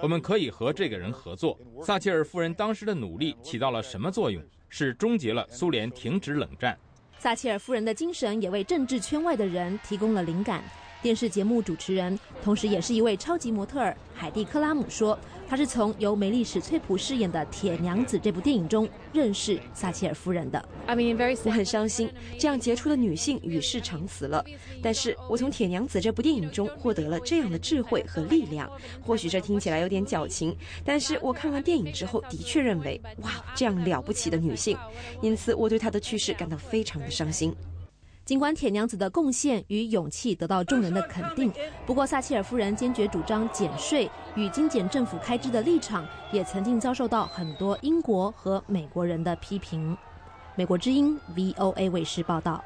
我们可以和这个人合作。”撒切尔夫人当时的努力起到了什么作用？是终结了苏联停止冷战。撒切尔夫人的精神也为政治圈外的人提供了灵感。电视节目主持人，同时也是一位超级模特儿海蒂·克拉姆说：“她是从由梅丽史翠普饰演的《铁娘子》这部电影中认识撒切尔夫人的。”我很伤心，这样杰出的女性与世长辞了。但是我从《铁娘子》这部电影中获得了这样的智慧和力量。或许这听起来有点矫情，但是我看完电影之后的确认为，哇，这样了不起的女性。因此，我对她的去世感到非常的伤心。尽管铁娘子的贡献与勇气得到众人的肯定，不过撒切尔夫人坚决主张减税与精简政府开支的立场，也曾经遭受到很多英国和美国人的批评。美国之音 VOA 卫视报道。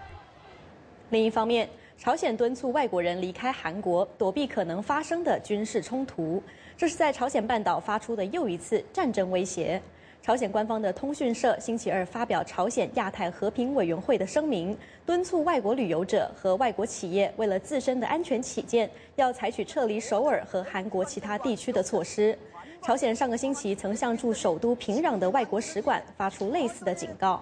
另一方面，朝鲜敦促外国人离开韩国，躲避可能发生的军事冲突。这是在朝鲜半岛发出的又一次战争威胁。朝鲜官方的通讯社星期二发表朝鲜亚太和平委员会的声明，敦促外国旅游者和外国企业为了自身的安全起见，要采取撤离首尔和韩国其他地区的措施。朝鲜上个星期曾向驻首都平壤的外国使馆发出类似的警告。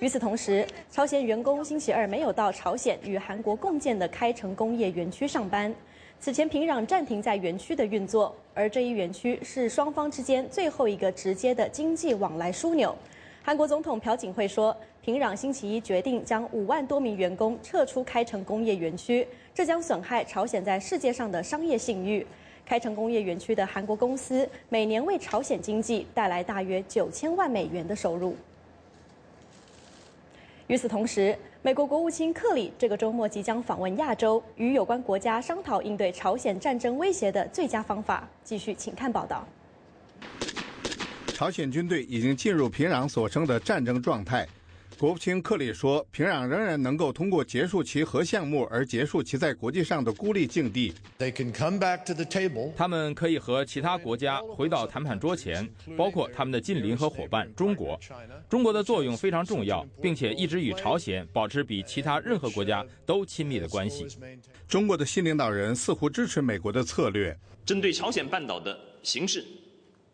与此同时，朝鲜员工星期二没有到朝鲜与韩国共建的开城工业园区上班。此前，平壤暂停在园区的运作，而这一园区是双方之间最后一个直接的经济往来枢纽。韩国总统朴槿惠说，平壤星期一决定将五万多名员工撤出开城工业园区，这将损害朝鲜在世界上的商业信誉。开城工业园区的韩国公司每年为朝鲜经济带来大约九千万美元的收入。与此同时，美国国务卿克里这个周末即将访问亚洲，与有关国家商讨应对朝鲜战争威胁的最佳方法。继续，请看报道。朝鲜军队已经进入平壤所称的战争状态，国务卿克里说，平壤仍然能够通过结束其核项目而结束其在国际上的孤立境地。他们可以和其他国家回到谈判桌前，包括他们的近邻和伙伴中国。中国的作用非常重要，并且一直与朝鲜保持比其他任何国家都亲密的关系。中国的新领导人似乎支持美国的策略，针对朝鲜半岛的形势，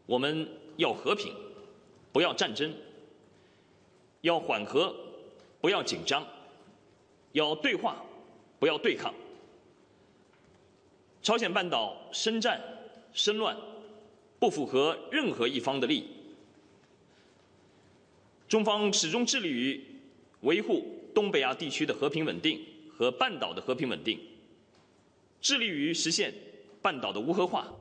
我们要和平，不要战争。要缓和，不要紧张；要对话，不要对抗。朝鲜半岛生战、生乱，不符合任何一方的利益。中方始终致力于维护东北亚地区的和平稳定和半岛的和平稳定，致力于实现半岛的无核化。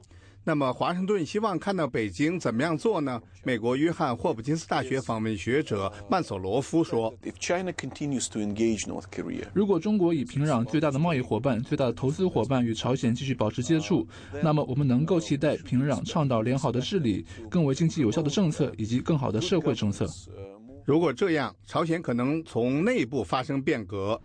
那么，华盛顿希望看到北京怎么样做呢？美国约翰霍普金斯大学访问学者曼索罗夫说：“如果中国以平壤最大的贸易伙伴、最大的投资伙伴与朝鲜继续保持接触，那么我们能够期待平壤倡导良好的治理、更为经济有效的政策以及更好的社会政策。如果这样，朝鲜可能从内部发生变革。”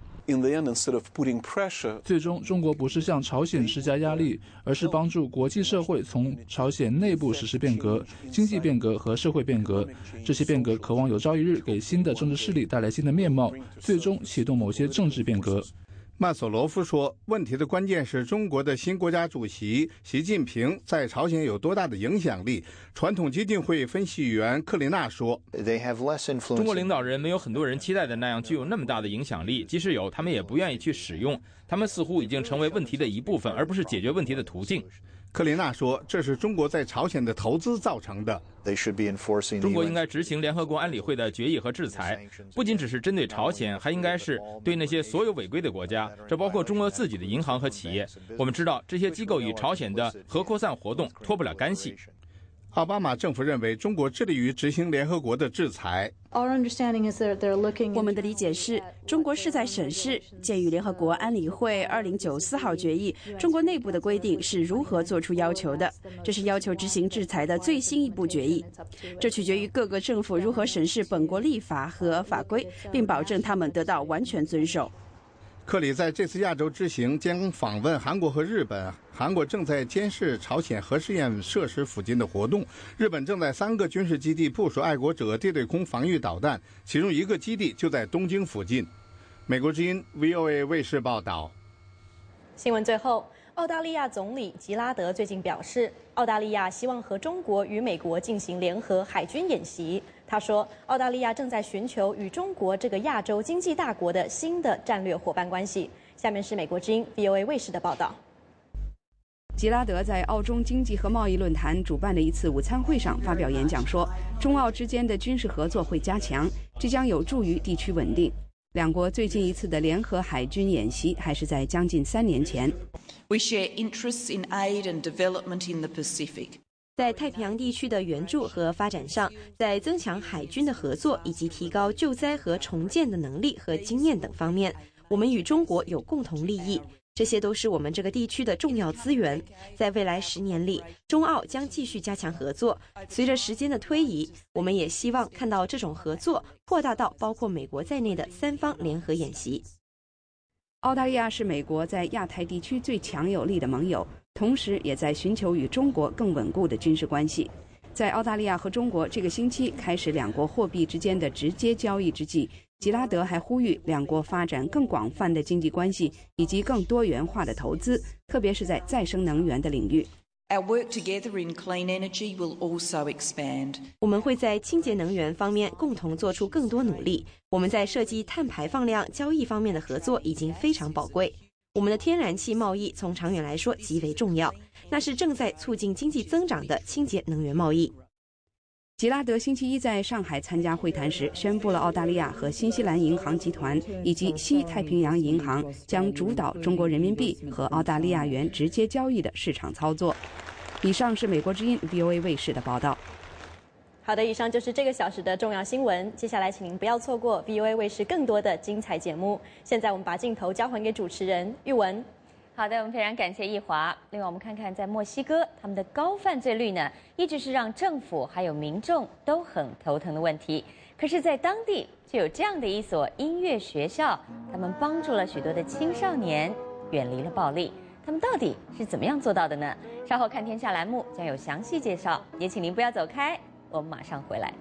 最终中国不是向朝鲜施加压力，而是帮助国际社会从朝鲜内部实施变革、经济变革和社会变革。这些变革渴望有朝一日给新的政治势力带来新的面貌，最终启动某些政治变革。曼索罗夫说：“问题的关键是中国的新国家主席习近平在朝鲜有多大的影响力。”传统基金会分析员克林娜说：“中国领导人没有很多人期待的那样具有那么大的影响力，即使有，他们也不愿意去使用。他们似乎已经成为问题的一部分，而不是解决问题的途径。”克林娜说：“这是中国在朝鲜的投资造成的。中国应该执行联合国安理会的决议和制裁，不仅只是针对朝鲜，还应该是对那些所有违规的国家，这包括中国自己的银行和企业。我们知道这些机构与朝鲜的核扩散活动脱不了干系。”奥巴马政府认为中国致力于执行联合国的制裁。我们的理解是，中国是在审视鉴于联合国安理会二零九四号决议，中国内部的规定是如何做出要求的。这是要求执行制裁的最新一步决议。这取决于各个政府如何审视本国立法和法规，并保证他们得到完全遵守。克里在这次亚洲之行将访问韩国和日本。韩国正在监视朝鲜核试验设施附近的活动。日本正在三个军事基地部署爱国者地对空防御导弹，其中一个基地就在东京附近。美国之音 VOA 卫视报道。新闻最后，澳大利亚总理吉拉德最近表示，澳大利亚希望和中国与美国进行联合海军演习。他说，澳大利亚正在寻求与中国这个亚洲经济大国的新的战略伙伴关系。下面是美国之音 VOA 卫视的报道。吉拉德在澳中经济和贸易论坛主办的一次午餐会上发表演讲说，中澳之间的军事合作会加强，这将有助于地区稳定。两国最近一次的联合海军演习还是在将近三年前。We share interests in aid and development in the Pacific. 在太平洋地区的援助和发展上，在增强海军的合作以及提高救灾和重建的能力和经验等方面，我们与中国有共同利益。这些都是我们这个地区的重要资源。在未来十年里，中澳将继续加强合作。随着时间的推移，我们也希望看到这种合作扩大到包括美国在内的三方联合演习。澳大利亚是美国在亚太地区最强有力的盟友。同时，也在寻求与中国更稳固的军事关系。在澳大利亚和中国这个星期开始两国货币之间的直接交易之际，吉拉德还呼吁两国发展更广泛的经济关系以及更多元化的投资，特别是在再生能源的领域。Our work together in clean energy will also expand. 我们会在清洁能源方面共同做出更多努力。我们在设计碳排放量交易方面的合作已经非常宝贵。我们的天然气贸易从长远来说极为重要，那是正在促进经济增长的清洁能源贸易。吉拉德星期一在上海参加会谈时，宣布了澳大利亚和新西兰银行集团以及西太平洋银行将主导中国人民币和澳大利亚元直接交易的市场操作。以上是美国之音 VOA 卫视的报道。好的，以上就是这个小时的重要新闻。接下来，请您不要错过 VOA 卫视更多的精彩节目。现在，我们把镜头交还给主持人玉文。好的，我们非常感谢易华。另外，我们看看在墨西哥，他们的高犯罪率呢，一直是让政府还有民众都很头疼的问题。可是，在当地就有这样的一所音乐学校，他们帮助了许多的青少年远离了暴力。他们到底是怎么样做到的呢？稍后看天下栏目将有详细介绍，也请您不要走开，我们马上回来。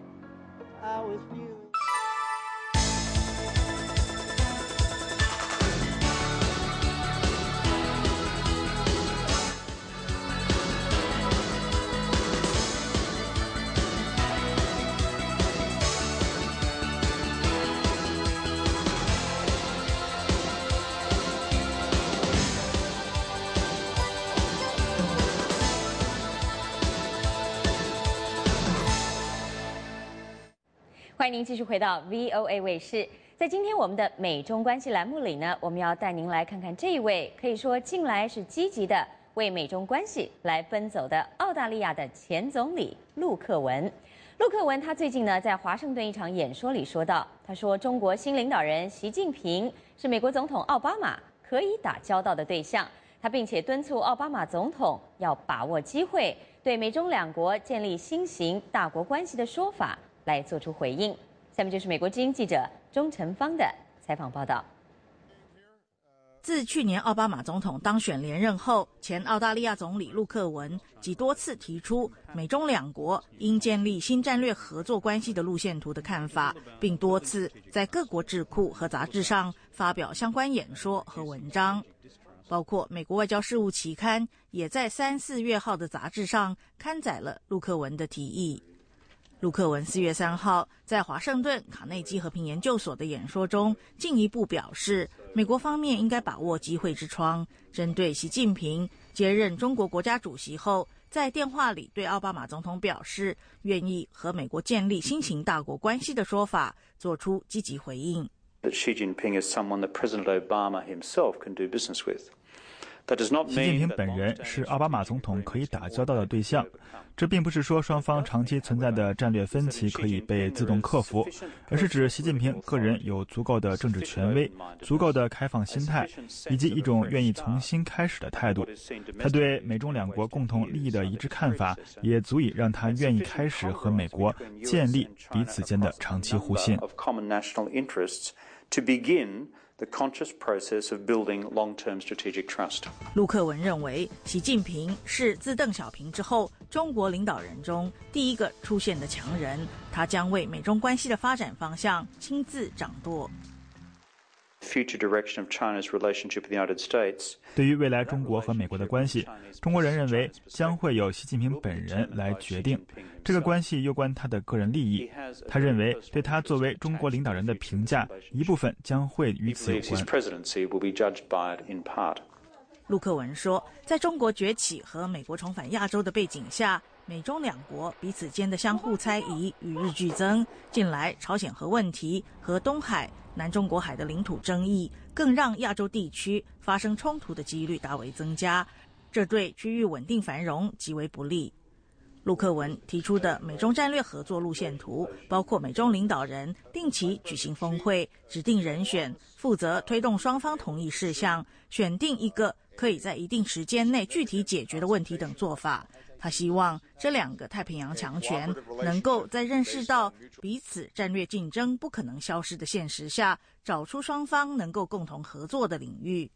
欢迎您继续回到 VOA 卫视。在今天我们的美中关系栏目里呢，我们要带您来看看这一位可以说近来是积极的为美中关系来奔走的澳大利亚的前总理陆克文。陆克文他最近呢在华盛顿一场演说里说到，他说中国新领导人习近平是美国总统奥巴马可以打交道的对象。他并且敦促奥巴马总统要把握机会，对美中两国建立新型大国关系的说法。来做出回应。下面就是美国之音记者钟成芳的采访报道。自去年奥巴马总统当选连任后，前澳大利亚总理陆克文几多次提出美中两国应建立新战略合作关系的路线图的看法，并多次在各国智库和杂志上发表相关演说和文章，包括美国外交事务期刊也在三四月号的杂志上刊载了陆克文的提议。陆克文四月三号在华盛顿卡内基和平研究所的演说中，进一步表示，美国方面应该把握机会之窗，针对习近平接任中国国家主席后，在电话里对奥巴马总统表示愿意和美国建立新型大国关系的说法，做出积极回应。That Xi Jinping is someone that President Obama himself can do business with. 习近平本人是奥巴马总统可以打交道的对象，这并不是说双方长期存在的战略分歧可以被自动克服，而是指习近平个人有足够的政治权威、足够的开放心态，以及一种愿意重新开始的态度。他对美中两国共同利益的一致看法，也足以让他愿意开始和美国建立彼此间的长期互信。The conscious process of building long-term strategic trust. 陆克文认为，习近平是自邓小平之后中国领导人中第一个出现的强人，他将为美中关系的发展方向亲自掌舵。Future direction of china's relationship in the united states 对于未来中国和美国的关系，中国人认为将会有习近平本人来决定。这个关系攸关他的个人利益。他认为，对他作为中国领导人的评价，一部分将会与此有关。陆克文说，在中国崛起和美国重返亚洲的背景下，美中两国彼此间的相互猜疑与日俱增。近来，朝鲜核问题和东海。南中国海的领土争议，更让亚洲地区发生冲突的几率大为增加，这对区域稳定繁荣极为不利。陆克文提出的美中战略合作路线图，包括美中领导人定期举行峰会，指定人选负责推动双方同意事项，选定一个可以在一定时间内具体解决的问题等做法。他希望这两个太平洋强权能够在认识到彼此战略竞争不可能消失的现实下，找出双方能够共同合作的领域。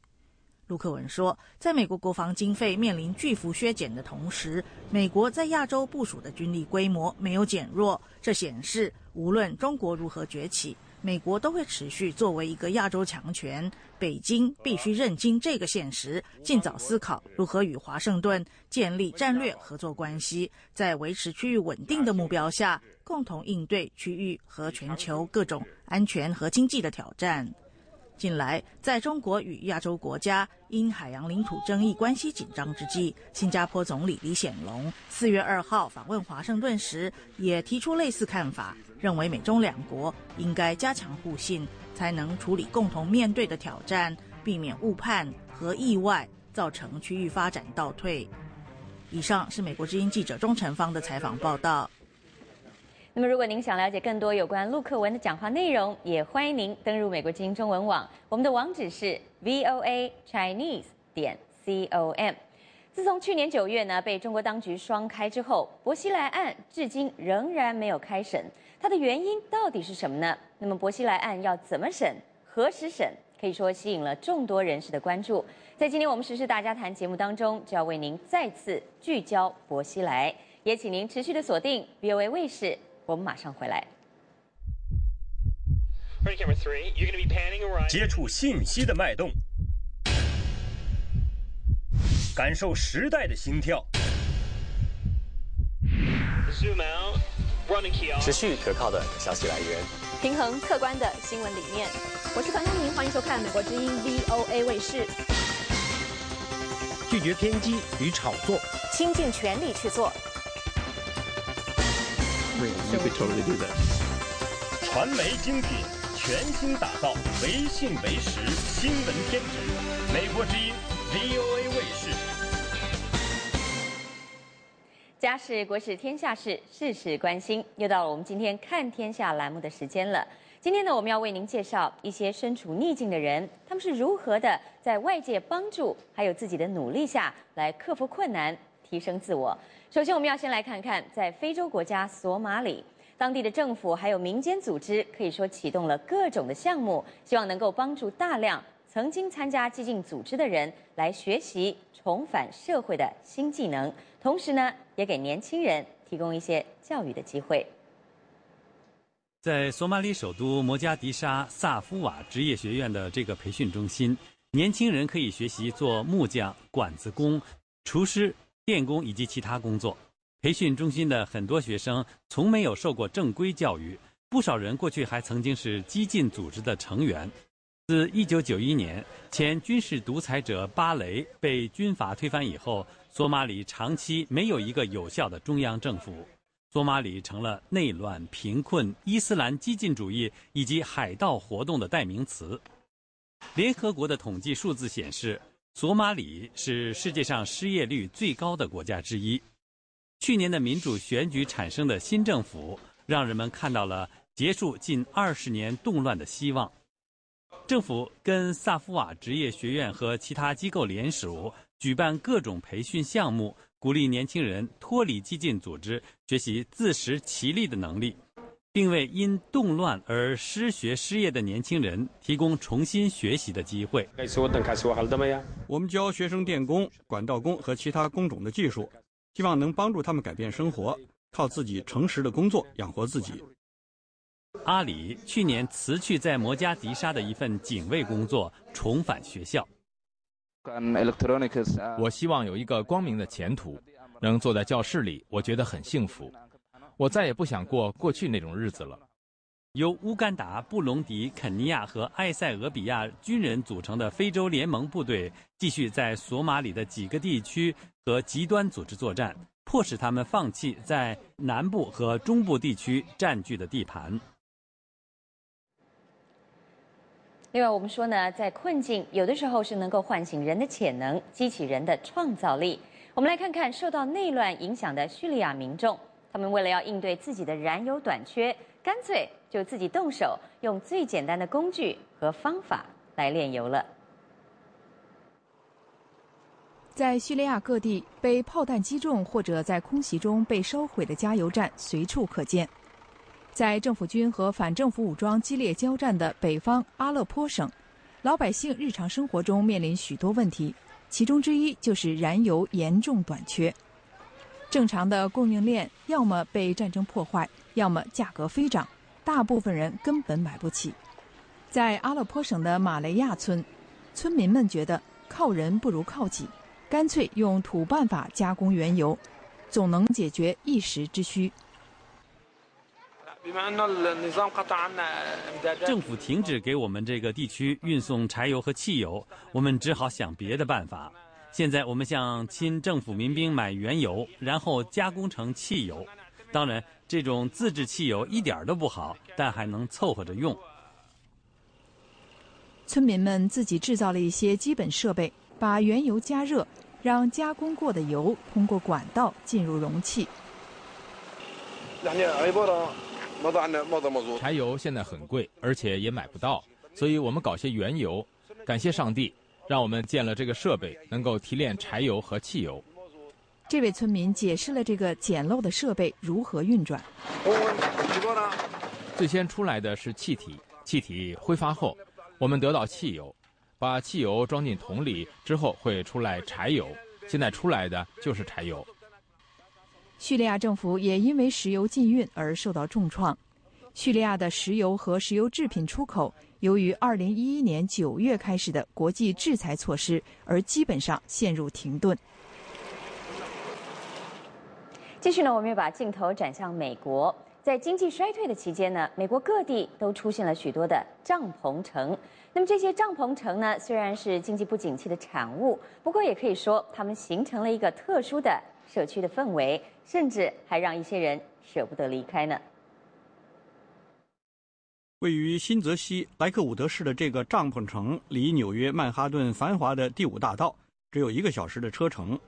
陆克文说，在美国国防经费面临巨幅削减的同时，美国在亚洲部署的军力规模没有减弱，这显示无论中国如何崛起。美国都会持续作为一个亚洲强权，北京必须认清这个现实，尽早思考如何与华盛顿建立战略合作关系，在维持区域稳定的目标下，共同应对区域和全球各种安全和经济的挑战。近来，在中国与亚洲国家因海洋领土争议关系紧张之际，新加坡总理李显龙四月二号访问华盛顿时，也提出类似看法，认为美中两国应该加强互信，才能处理共同面对的挑战，避免误判和意外造成区域发展倒退。以上是美国之音记者钟成芳的采访报道。那么，如果您想了解更多有关陆克文的讲话内容，也欢迎您登入美国之音中文网，我们的网址是 voa chinese 点 com。自从去年九月呢被中国当局双开之后，薄熙来案至今仍然没有开审，它的原因到底是什么呢？那么薄熙来案要怎么审？何时审？可以说吸引了众多人士的关注。在今天我们时事大家谈节目当中，就要为您再次聚焦薄熙来，也请您持续的锁定 VOA 卫视。我们马上回来。接触信息的脉动，感受时代的心跳，持续可靠的消息来源，平衡客观的新闻理念。我是团东明，欢迎收看美国之音 VOA 卫视。拒绝偏激与炒作，倾尽全力去做。传媒精品，全新打造唯信唯实新闻天职。美国之音家事国事天下事，事事关心。又到了我们今天看天下栏目的时间了。今天呢，我们要为您介绍一些身处逆境的人，他们是如何的在外界帮助还有自己的努力下来克服困难、提升自我。首先，我们要先来看看在非洲国家索马里，当地的政府还有民间组织可以说启动了各种的项目，希望能够帮助大量曾经参加激进组织的人来学习重返社会的新技能，同时呢，也给年轻人提供一些教育的机会。在索马里首都摩加迪沙萨夫瓦职业学院的这个培训中心，年轻人可以学习做木匠、管子工、厨师、电工以及其他工作。培训中心的很多学生从没有受过正规教育，不少人过去还曾经是激进组织的成员。自1991年前军事独裁者巴雷被军阀推翻以后，索马里长期没有一个有效的中央政府。索马里成了内乱、贫困、伊斯兰激进主义以及海盗活动的代名词。联合国的统计数字显示，索马里是世界上失业率最高的国家之一。去年的民主选举产生的新政府，让人们看到了结束近二十年动乱的希望。政府跟萨夫瓦职业学院和其他机构联手，举办各种培训项目。鼓励年轻人脱离激进组织，学习自食其力的能力，并为因动乱而失学失业的年轻人提供重新学习的机会。我们教学生电工、管道工和其他工种的技术，希望能帮助他们改变生活，靠自己诚实的工作养活自己。阿里去年辞去在摩加迪沙的一份警卫工作，重返学校。我希望有一个光明的前途，能坐在教室里，我觉得很幸福。我再也不想过过去那种日子了。由乌干达、布隆迪、肯尼亚和埃塞俄比亚军人组成的非洲联盟部队，继续在索马里的几个地区和极端组织作战，迫使他们放弃在南部和中部地区占据的地盘。另外，我们说呢，在困境有的时候是能够唤醒人的潜能，激起人的创造力。我们来看看受到内乱影响的叙利亚民众，他们为了要应对自己的燃油短缺，干脆就自己动手，用最简单的工具和方法来炼油了。在叙利亚各地被炮弹击中或者在空袭中被烧毁的加油站随处可见。在政府军和反政府武装激烈交战的北方阿勒颇省，老百姓日常生活中面临许多问题，其中之一就是燃油严重短缺。正常的供应链要么被战争破坏，要么价格飞涨，大部分人根本买不起。在阿勒颇省的马雷亚村，村民们觉得靠人不如靠己，干脆用土办法加工原油，总能解决一时之需。政府停止给我们这个地区运送柴油和汽油，我们只好想别的办法。现在我们向亲政府民兵买原油，然后加工成汽油。当然，这种自制汽油一点都不好，但还能凑合着用。村民们自己制造了一些基本设备，把原油加热，让加工过的油通过管道进入容器。柴油现在很贵，而且也买不到，所以我们搞些原油。感谢上帝，让我们建了这个设备，能够提炼柴油和汽油。这位村民解释了这个简陋的设备如何运转。最先出来的是气体，气体挥发后，我们得到汽油，把汽油装进桶里之后会出来柴油。现在出来的就是柴油。叙利亚政府也因为石油禁运而受到重创。叙利亚的石油和石油制品出口，由于2011年9月开始的国际制裁措施，而基本上陷入停顿。继续呢，我们又把镜头转向美国。在经济衰退的期间呢，美国各地都出现了许多的帐篷城。那么这些帐篷城呢，虽然是经济不景气的产物，不过也可以说它们形成了一个特殊的社区的氛围，甚至还让一些人舍不得离开呢。位于新泽西莱克伍德市的这个帐篷城，离纽约曼哈顿繁华的第五大道只有一个小时的车程。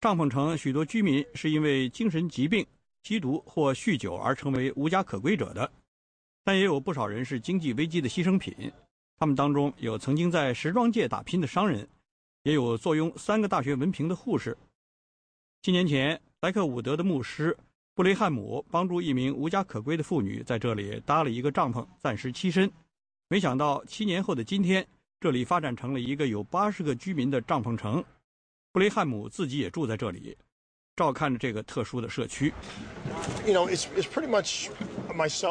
帐篷城许多居民是因为精神疾病、吸毒或酗酒而成为无家可归者的，但也有不少人是经济危机的牺牲品。他们当中有曾经在时装界打拼的商人，也有坐拥三个大学文凭的护士。七年前，莱克伍德的牧师布雷汉姆帮助一名无家可归的妇女在这里搭了一个帐篷，暂时栖身。没想到七年后的今天，这里发展成了一个有八十个居民的帐篷城。布雷汉姆自己也住在这里，照看着这个特殊的社区。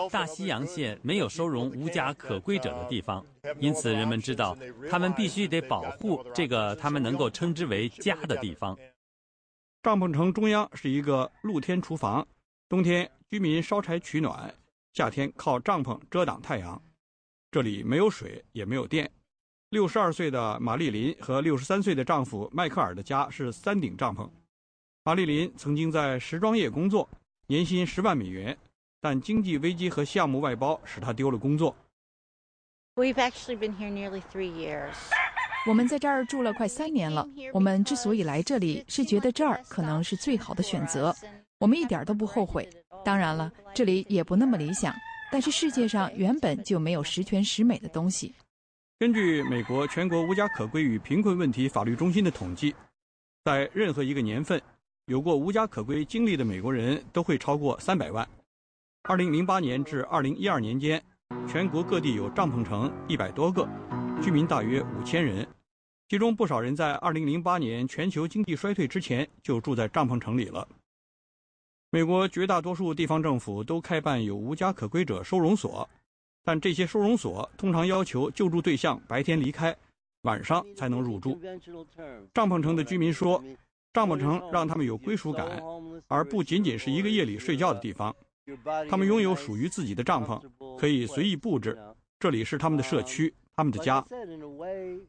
大西洋县没有收容无家可归者的地方，因此人们知道他们必须得保护这个他们能够称之为家的地方。帐篷城中央是一个露天厨房，冬天居民烧柴取暖，夏天靠帐篷遮挡太阳。这里没有水，也没有电。六十二岁的玛丽琳和六十三岁的丈夫迈克尔的家是三顶帐篷。玛丽琳曾经在时装业工作，年薪十万美元，但经济危机和项目外包使她丢了工作。We've actually been here nearly three years. 我们在这儿住了快三年了。我们之所以来这里，是觉得这儿可能是最好的选择。我们一点都不后悔。当然了，这里也不那么理想，但是世界上原本就没有十全十美的东西。根据美国全国无家可归与贫困问题法律中心的统计，在任何一个年份，有过无家可归经历的美国人都会超过三百万。二零零八年至二零一二年间，全国各地有帐篷城一百多个，居民大约五千人，其中不少人在二零零八年全球经济衰退之前就住在帐篷城里了。美国绝大多数地方政府都开办有无家可归者收容所。但这些收容所通常要求救助对象白天离开，晚上才能入住。帐篷城的居民说，帐篷城让他们有归属感，而不仅仅是一个夜里睡觉的地方。他们拥有属于自己的帐篷，可以随意布置，这里是他们的社区，他们的家。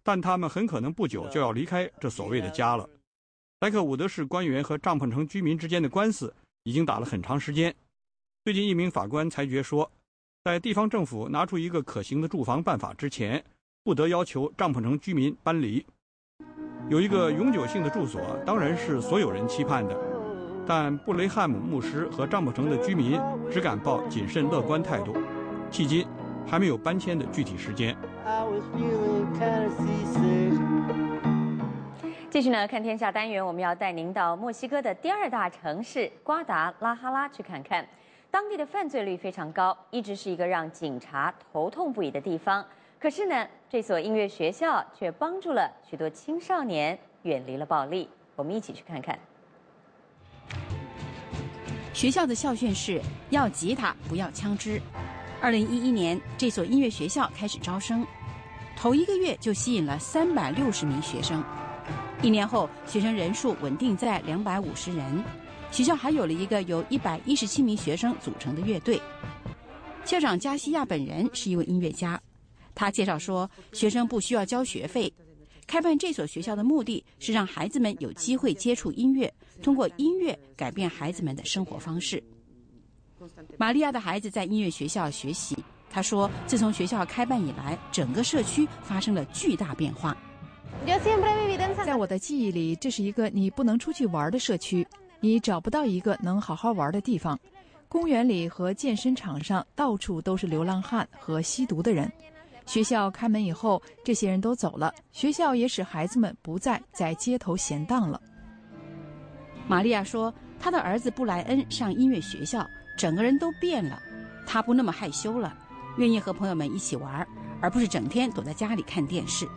但他们很可能不久就要离开这所谓的家了。莱克伍德市官员和帐篷城居民之间的官司已经打了很长时间。最近，一名法官裁决说。在地方政府拿出一个可行的住房办法之前，不得要求帐篷城居民搬离。有一个永久性的住所，当然是所有人期盼的，但布雷汉姆牧师和帐篷城的居民只敢抱谨慎乐观态度。迄今，还没有搬迁的具体时间。继续呢，看天下单元，我们要带您到墨西哥的第二大城市瓜达拉哈拉去看看。当地的犯罪率非常高，一直是一个让警察头痛不已的地方。可是呢，这所音乐学校却帮助了许多青少年远离了暴力。我们一起去看看。学校的校训是要吉他，不要枪支。二零一一年，这所音乐学校开始招生，头一个月就吸引了三百六十名学生。一年后，学生人数稳定在两百五十人。学校还有了一个由一百一十七名学生组成的乐队。校长加西亚本人是一位音乐家，他介绍说，学生不需要交学费。开办这所学校的目的是让孩子们有机会接触音乐，通过音乐改变孩子们的生活方式。玛利亚的孩子在音乐学校学习，他说，自从学校开办以来，整个社区发生了巨大变化。在我的记忆里，这是一个你不能出去玩的社区。你找不到一个能好好玩的地方，公园里和健身场上到处都是流浪汉和吸毒的人。学校开门以后，这些人都走了，学校也使孩子们不再在街头闲荡了。玛利亚说，她的儿子布莱恩上音乐学校，整个人都变了，他不那么害羞了，愿意和朋友们一起玩，而不是整天躲在家里看电视。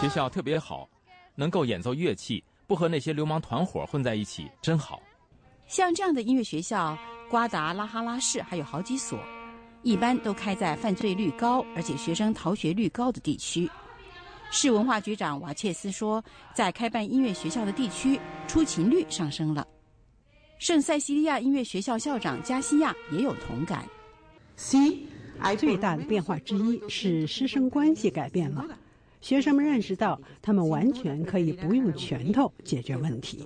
学校特别好，能够演奏乐器，不和那些流氓团伙混在一起，真好。像这样的音乐学校，瓜达拉哈拉市还有好几所。一般都开在犯罪率高而且学生逃学率高的地区。市文化局长瓦切斯说，在开办音乐学校的地区，出勤率上升了。圣塞西利亚音乐学校校长加西亚也有同感。C，最大的变化之一是师生关系改变了，学生们认识到他们完全可以不用拳头解决问题。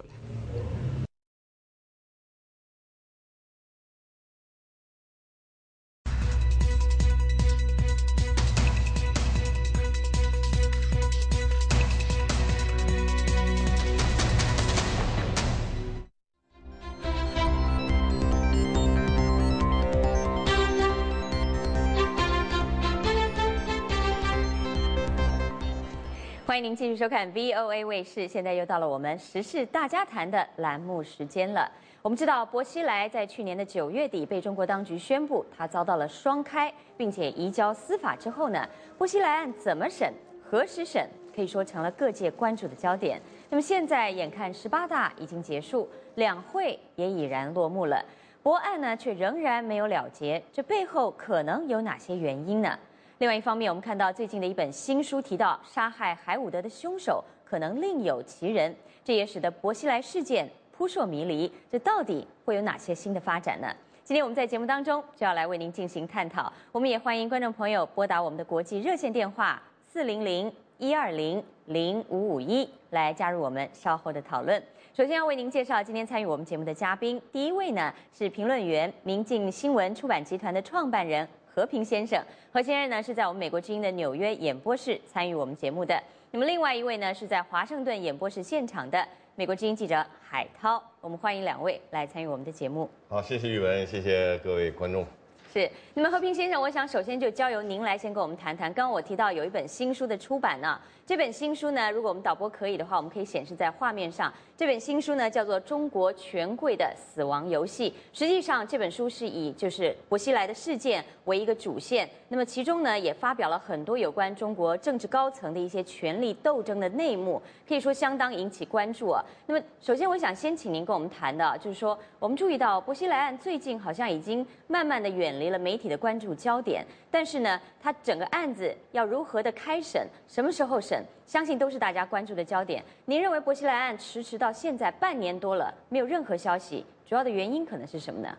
欢迎您继续收看 VOA 卫视，现在又到了我们时事大家谈的栏目时间了。我们知道，薄熙来在去年的九月底被中国当局宣布他遭到了双开，并且移交司法之后呢，薄熙来案怎么审、何时审，可以说成了各界关注的焦点。那么现在眼看十八大已经结束，两会也已然落幕了，博案呢却仍然没有了结，这背后可能有哪些原因呢？另外一方面，我们看到最近的一本新书提到，杀害海伍德的凶手可能另有其人，这也使得薄熙来事件扑朔迷离。这到底会有哪些新的发展呢？今天我们在节目当中就要来为您进行探讨。我们也欢迎观众朋友拨打我们的国际热线电话四零零一二零零五五一来加入我们稍后的讨论。首先要为您介绍今天参与我们节目的嘉宾，第一位呢是评论员、明镜新闻出版集团的创办人。和平先生，何先生呢是在我们美国之音的纽约演播室参与我们节目的。那么另外一位呢是在华盛顿演播室现场的美国之音记者海涛。我们欢迎两位来参与我们的节目。好，谢谢玉文，谢谢各位观众。是，那么和平先生，我想首先就交由您来先跟我们谈谈。刚刚我提到有一本新书的出版呢，这本新书呢，如果我们导播可以的话，我们可以显示在画面上。这本新书呢叫做《中国权贵的死亡游戏》，实际上这本书是以就是薄熙来的事件为一个主线，那么其中呢也发表了很多有关中国政治高层的一些权力斗争的内幕，可以说相当引起关注啊。那么首先我想先请您跟我们谈的，就是说我们注意到薄熙来案最近好像已经慢慢的远离了媒体的关注焦点，但是呢，他整个案子要如何的开审，什么时候审？相信都是大家关注的焦点。您认为薄熙来案迟迟到现在半年多了，没有任何消息，主要的原因可能是什么呢？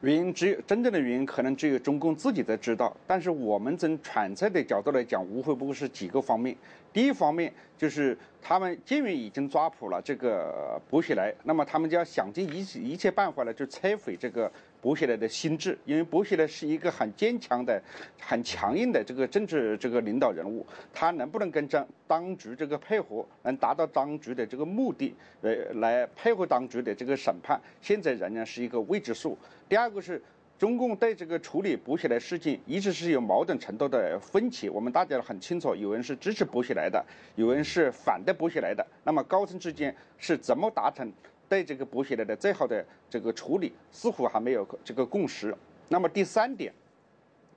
原因只有真正的原因，可能只有中共自己在知道。但是我们从揣测的角度来讲，无非不过是几个方面。第一方面就是他们监狱已经抓捕了这个薄熙来，那么他们就要想尽一切一切办法呢，就拆毁这个。薄熙来的心智，因为薄熙来是一个很坚强的、很强硬的这个政治这个领导人物，他能不能跟当当局这个配合，能达到当局的这个目的，呃，来配合当局的这个审判，现在仍然是一个未知数。第二个是，中共对这个处理薄熙来事件一直是有某种程度的分歧，我们大家很清楚，有人是支持薄熙来的，有人是反对薄熙来的，那么高层之间是怎么达成？对这个薄熙来的最好的这个处理，似乎还没有这个共识。那么第三点，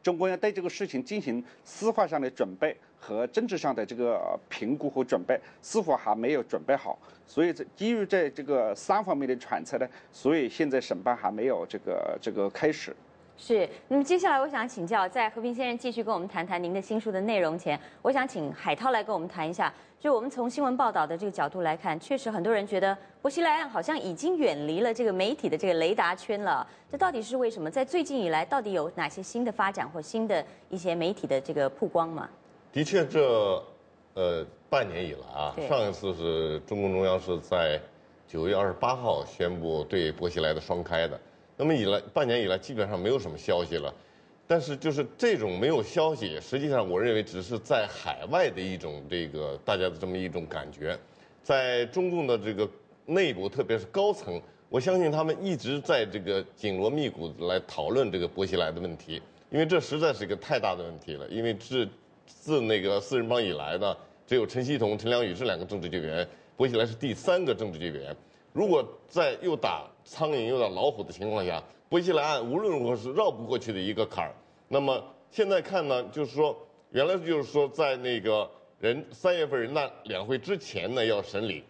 中国要对这个事情进行司法上的准备和政治上的这个评估和准备，似乎还没有准备好。所以，基于这这个三方面的揣测呢，所以现在审判还没有这个这个开始。是，那么接下来我想请教，在和平先生继续跟我们谈谈您的新书的内容前，我想请海涛来跟我们谈一下。就我们从新闻报道的这个角度来看，确实很多人觉得薄熙来案好像已经远离了这个媒体的这个雷达圈了。这到底是为什么？在最近以来，到底有哪些新的发展或新的一些媒体的这个曝光吗？的确，这呃半年以来啊，上一次是中共中央是在九月二十八号宣布对薄熙来的双开的。那么以来半年以来基本上没有什么消息了，但是就是这种没有消息，实际上我认为只是在海外的一种这个大家的这么一种感觉，在中共的这个内部，特别是高层，我相信他们一直在这个紧锣密鼓来讨论这个薄熙来的问题，因为这实在是一个太大的问题了。因为自自那个四人帮以来呢，只有陈锡同、陈良宇这两个政治局委员，薄熙来是第三个政治局委员。如果在又打苍蝇又打老虎的情况下，薄熙来案无论如何是绕不过去的一个坎儿。那么现在看呢，就是说，原来就是说在那个人三月份人大两会之前呢要审理，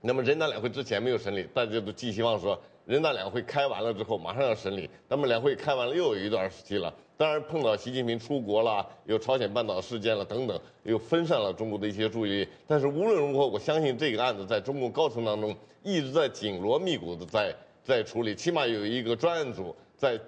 那么人大两会之前没有审理，大家都寄希望说人大两会开完了之后马上要审理。那么两会开完了又有一段时期了，当然碰到习近平出国了，有朝鲜半岛事件了等等，又分散了中国的一些注意力。但是无论如何，我相信这个案子在中共高层当中。一直在紧锣密鼓的在在处理，起码有一个专案组在，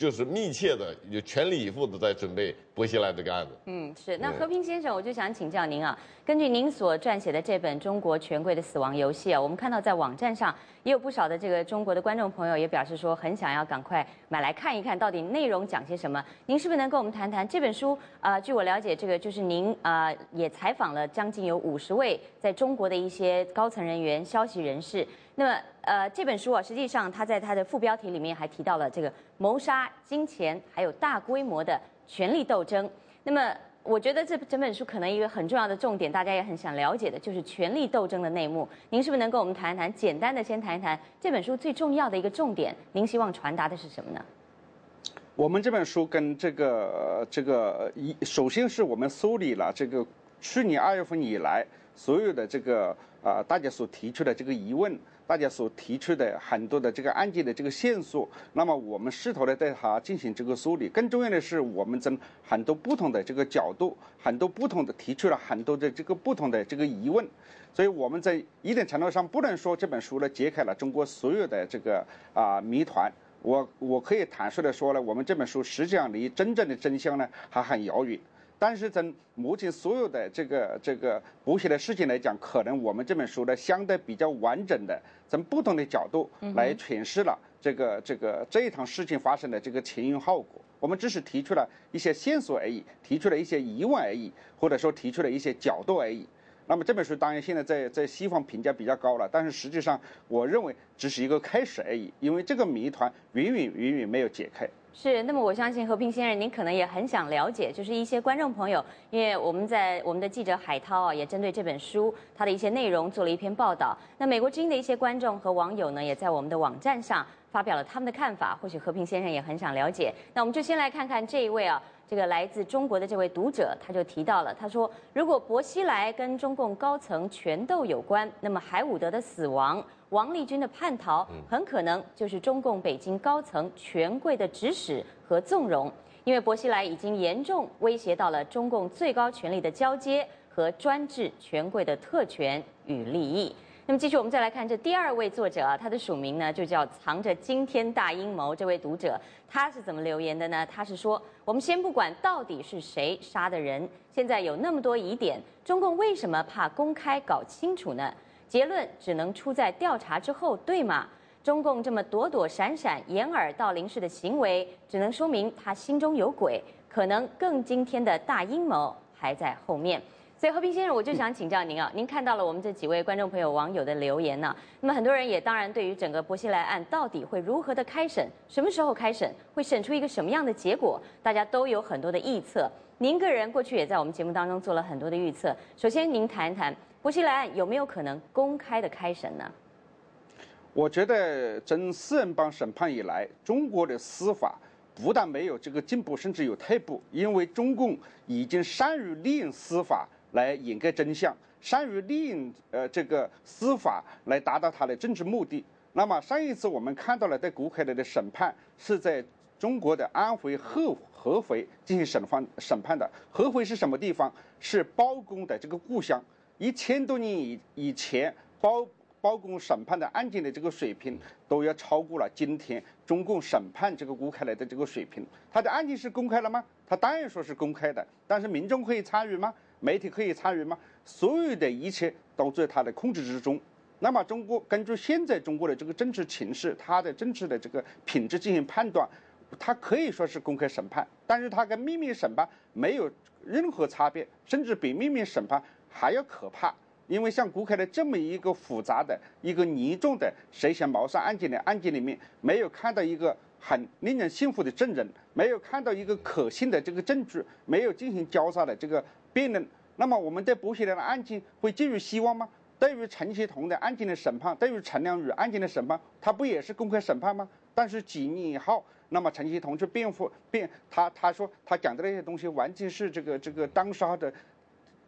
就是密切的、就全力以赴的在准备薄熙来这个案子。嗯，是。那和平先生，我就想请教您啊，根据您所撰写的这本《中国权贵的死亡游戏》啊，我们看到在网站上也有不少的这个中国的观众朋友也表示说，很想要赶快买来看一看到底内容讲些什么。您是不是能跟我们谈谈这本书？啊，据我了解，这个就是您啊也采访了将近有五十位在中国的一些高层人员、消息人士。那么，呃，这本书啊，实际上它在它的副标题里面还提到了这个谋杀、金钱，还有大规模的权力斗争。那么，我觉得这整本书可能一个很重要的重点，大家也很想了解的，就是权力斗争的内幕。您是不是能跟我们谈一谈？简单的先谈一谈这本书最重要的一个重点，您希望传达的是什么呢？我们这本书跟这个这个一，首先是我们梳理了这个去年二月份以来所有的这个啊大家所提出的这个疑问。大家所提出的很多的这个案件的这个线索，那么我们试图呢对它进行这个梳理。更重要的是，我们从很多不同的这个角度，很多不同的提出了很多的这个不同的这个疑问。所以我们在一定程度上不能说这本书呢揭开了中国所有的这个啊谜团。我我可以坦率的说呢，我们这本书实际上离真正的真相呢还很遥远。但是从目前所有的这个这个补写的事情来讲，可能我们这本书呢相对比较完整的，从不同的角度来诠释了这个这个这一场事情发生的这个前因后果。我们只是提出了一些线索而已，提出了一些疑问而已，或者说提出了一些角度而已。那么这本书当然现在在在西方评价比较高了，但是实际上我认为只是一个开始而已，因为这个谜团远远远远没有解开。是，那么我相信和平先生，您可能也很想了解，就是一些观众朋友，因为我们在我们的记者海涛啊，也针对这本书它的一些内容做了一篇报道。那美国之音的一些观众和网友呢，也在我们的网站上发表了他们的看法。或许和平先生也很想了解。那我们就先来看看这一位啊，这个来自中国的这位读者，他就提到了，他说，如果薄熙来跟中共高层权斗有关，那么海伍德的死亡。王立军的叛逃很可能就是中共北京高层权贵的指使和纵容，因为薄熙来已经严重威胁到了中共最高权力的交接和专制权贵的特权与利益。那么，继续我们再来看这第二位作者啊，他的署名呢就叫藏着惊天大阴谋。这位读者他是怎么留言的呢？他是说：我们先不管到底是谁杀的人，现在有那么多疑点，中共为什么怕公开搞清楚呢？结论只能出在调查之后，对吗？中共这么躲躲闪闪、掩耳盗铃式的行为，只能说明他心中有鬼，可能更惊天的大阴谋还在后面。所以和平先生，我就想请教您啊，您看到了我们这几位观众朋友、网友的留言呢？那么很多人也当然对于整个薄熙来案到底会如何的开审，什么时候开审，会审出一个什么样的结果，大家都有很多的臆测。您个人过去也在我们节目当中做了很多的预测。首先，您谈一谈。薄熙来案有没有可能公开的开审呢？我觉得从四人帮审判以来，中国的司法不但没有这个进步，甚至有退步。因为中共已经善于利用司法来掩盖真相，善于利用呃这个司法来达到他的政治目的。那么上一次我们看到了对谷海来的审判是在中国的安徽合合肥进行审判审判的。合肥是什么地方？是包公的这个故乡。一千多年以以前，包包公审判的案件的这个水平，都要超过了今天中共审判这个吴开来的这个水平。他的案件是公开了吗？他当然说是公开的，但是民众可以参与吗？媒体可以参与吗？所有的一切都在他的控制之中。那么，中国根据现在中国的这个政治情势，他的政治的这个品质进行判断，他可以说是公开审判，但是他跟秘密审判没有任何差别，甚至比秘密审判。还要可怕，因为像顾开的这么一个复杂的一个严重的涉嫌谋杀案件的案件里面，没有看到一个很令人信服的证人，没有看到一个可信的这个证据，没有进行交叉的这个辩论，那么我们对薄熙来的案件会寄予希望吗？对于陈锡同的案件的审判，对于陈良宇案件的审判，他不也是公开审判吗？但是几年以后，那么陈锡同去辩护辩，他他说他讲的那些东西完全是这个这个当时的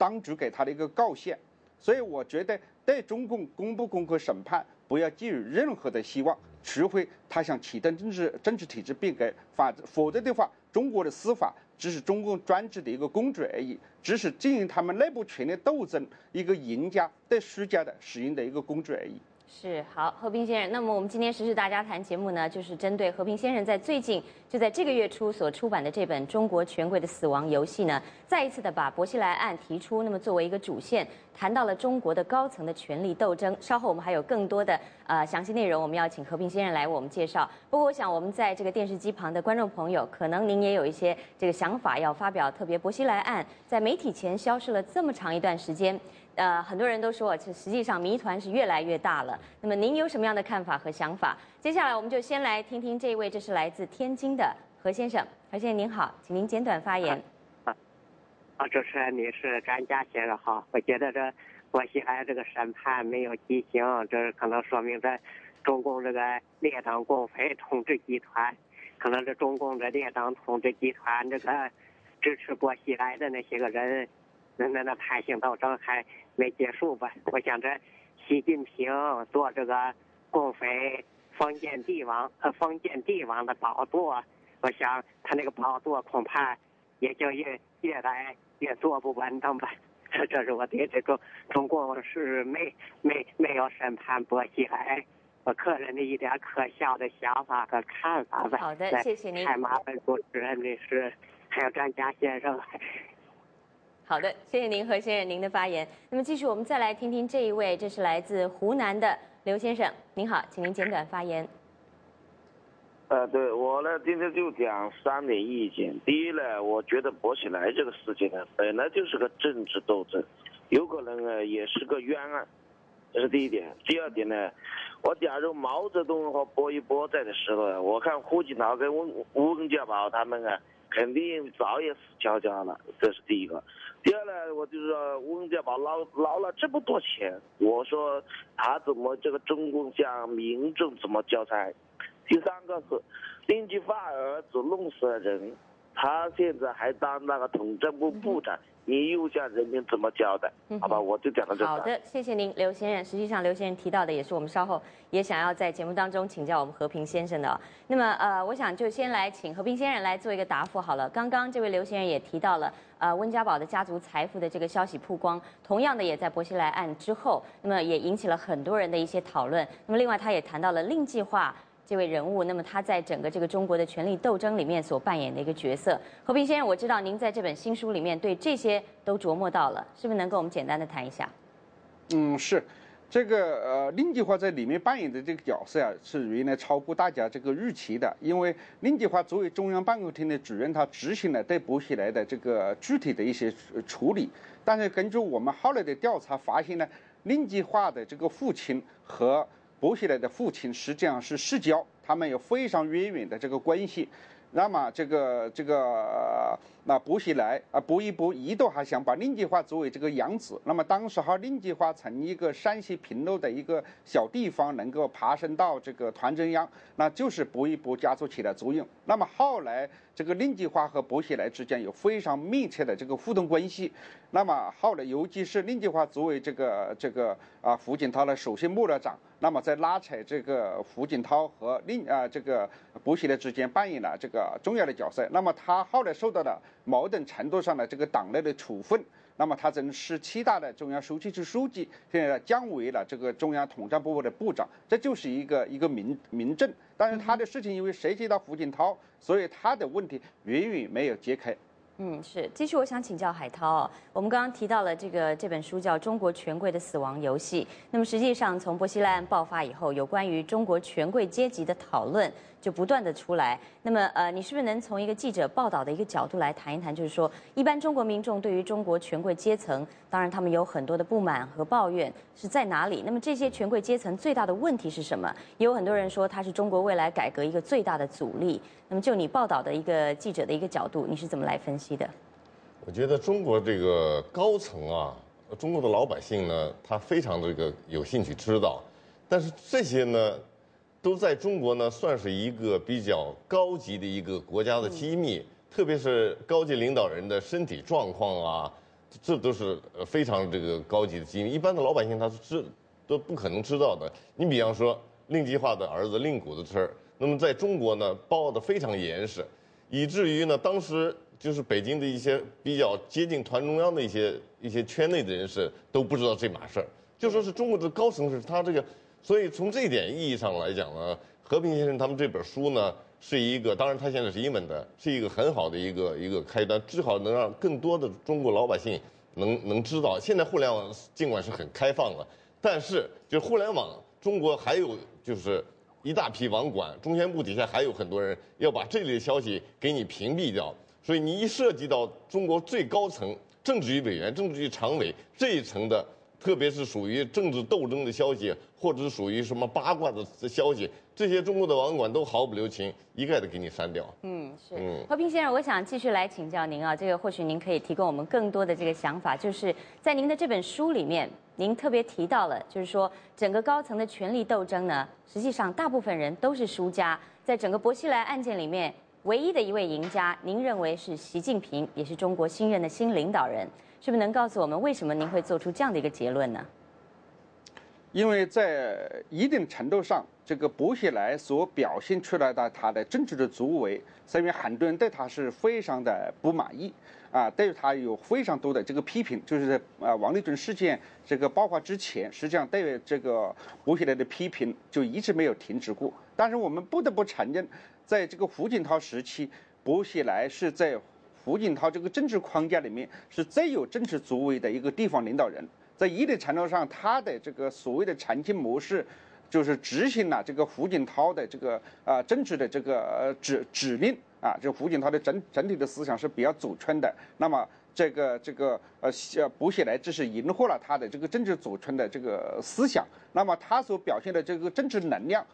当局给他的一个告诫，所以我觉得对中共公不公开审判，不要寄予任何的希望，除非他想启动政治政治体制变革，法则否则的话，中国的司法。只是中共专制的一个工具而已，只是进行他们内部权力斗争一个赢家对输家的使用的一个工具而已。是好，和平先生。那么我们今天时事大家谈节目呢，就是针对和平先生在最近就在这个月初所出版的这本《中国权贵的死亡游戏》呢，再一次的把薄熙来案提出，那么作为一个主线，谈到了中国的高层的权力斗争。稍后我们还有更多的呃详细内容，我们要请和平先生来为我们介绍。不过我想我们在这个电视机旁的观众朋友，可能您也有一些这个想法要发表，特别薄熙来案在媒体前消失了这么长一段时间。呃，很多人都说，这实际上谜团是越来越大了。那么您有什么样的看法和想法？接下来我们就先来听听这一位，这是来自天津的何先生。何先生您好，请您简短发言。啊，啊，主持人你是专家先生好。我觉得这薄熙来这个审判没有进行，这可能说明这中共这个列党共匪统治集团，可能是中共的列党统治集团这个支持薄熙来的那些个人，那那那判刑斗争还。没结束吧？我想着习近平做这个共匪封建帝王和封建帝王的宝座，我想他那个宝座恐怕也就越越来越坐不稳当吧。这是我对这个中共是没没没有审判薄熙来，我个人的一点可笑的想法和看法吧。好的，谢谢您。太麻烦主持人律师，还有专家先生。好的，谢谢您何先生您的发言。那么继续，我们再来听听这一位，这是来自湖南的刘先生。您好，请您简短发言。呃，对我呢，今天就讲三点意见。第一呢，我觉得薄熙来这个事情呢，本来就是个政治斗争，有可能呢也是个冤案，这是第一点。第二点呢，我假如毛泽东和薄一波在的时候，我看胡锦涛跟温温家宝他们啊，肯定早也死翘翘了，这是第一个。第二呢，我就是说，温家宝捞捞了这么多钱，我说他怎么这个中共向民众怎么交差？第三个是，令计划儿子弄死了人，他现在还当那个统战部部长。你又向人民怎么交代？好吧，我就讲到这。好的，谢谢您，刘先生。实际上，刘先生提到的也是我们稍后也想要在节目当中请教我们和平先生的。那么，呃，我想就先来请和平先生来做一个答复好了。刚刚这位刘先生也提到了，呃，温家宝的家族财富的这个消息曝光，同样的也在薄熙来案之后，那么也引起了很多人的一些讨论。那么，另外他也谈到了令计划。这位人物，那么他在整个这个中国的权力斗争里面所扮演的一个角色，和平先生，我知道您在这本新书里面对这些都琢磨到了，是不是能跟我们简单的谈一下？嗯，是，这个呃，令计划在里面扮演的这个角色啊，是原来超过大家这个预期的，因为令计划作为中央办公厅的主任，他执行了对薄熙来的这个具体的一些处理，但是根据我们后来的调查发现呢，令计划的这个父亲和薄熙来的父亲实际上是世交，他们有非常渊源的这个关系。那么这个这个那薄熙来啊，薄一波一度还想把令计划作为这个养子。那么当时哈，令计划从一个山西平陆的一个小地方能够爬升到这个团中央，那就是薄一波家族起的作用。那么后来这个令计划和薄熙来之间有非常密切的这个互动关系。那么后来，尤其是令计划作为这个这个啊胡锦涛的首席幕僚长，那么在拉扯这个胡锦涛和令啊这个薄熙来之间扮演了这个重要的角色。那么他后来受到了某种程度上的这个党内的处分，那么他从十七大的中央书记处书记，现在降为了这个中央统战部的部长，这就是一个一个民民政。但是他的事情因为涉及到胡锦涛，所以他的问题远远没有揭开。嗯，是。继续，我想请教海涛，我们刚刚提到了这个这本书叫《中国权贵的死亡游戏》，那么实际上从波西莱案爆发以后，有关于中国权贵阶级的讨论。就不断的出来，那么呃，你是不是能从一个记者报道的一个角度来谈一谈？就是说，一般中国民众对于中国权贵阶层，当然他们有很多的不满和抱怨是在哪里？那么这些权贵阶层最大的问题是什么？也有很多人说他是中国未来改革一个最大的阻力。那么就你报道的一个记者的一个角度，你是怎么来分析的？我觉得中国这个高层啊，中国的老百姓呢，他非常的这个有兴趣知道，但是这些呢。都在中国呢，算是一个比较高级的一个国家的机密，特别是高级领导人的身体状况啊，这都是非常这个高级的机密，一般的老百姓他是知都不可能知道的。你比方说令计划的儿子令谷的事儿，那么在中国呢包的非常严实，以至于呢当时就是北京的一些比较接近团中央的一些一些圈内的人士都不知道这码事儿，就说是中国的高层是他这个。所以从这一点意义上来讲呢，和平先生他们这本书呢是一个，当然他现在是英文的，是一个很好的一个一个开端，至少能让更多的中国老百姓能能知道，现在互联网尽管是很开放了，但是就互联网中国还有就是一大批网管，中宣部底下还有很多人要把这类消息给你屏蔽掉，所以你一涉及到中国最高层政治局委员、政治局常委这一层的。特别是属于政治斗争的消息，或者是属于什么八卦的消息，这些中国的网管都毫不留情，一概的给你删掉。嗯，是。嗯，和平先生，我想继续来请教您啊，这个或许您可以提供我们更多的这个想法，就是在您的这本书里面，您特别提到了，就是说整个高层的权力斗争呢，实际上大部分人都是输家，在整个薄熙来案件里面，唯一的一位赢家，您认为是习近平，也是中国新任的新领导人。是不是能告诉我们为什么您会做出这样的一个结论呢？因为在一定程度上，这个薄熙来所表现出来的他的政治的作为，所以很多人对他是非常的不满意啊，对他有非常多的这个批评，就是在啊王立军事件这个爆发之前，实际上对这个薄熙来的批评就一直没有停止过。但是我们不得不承认，在这个胡锦涛时期，薄熙来是在。胡锦涛这个政治框架里面是最有政治作为的一个地方领导人，在一定程度上，他的这个所谓的长期模式，就是执行了这个胡锦涛的这个啊政治的这个指指令啊，就胡锦涛的整整体的思想是比较左倾的。那么这个这个呃呃薄熙来只是迎合了他的这个政治左倾的这个思想，那么他所表现的这个政治能量，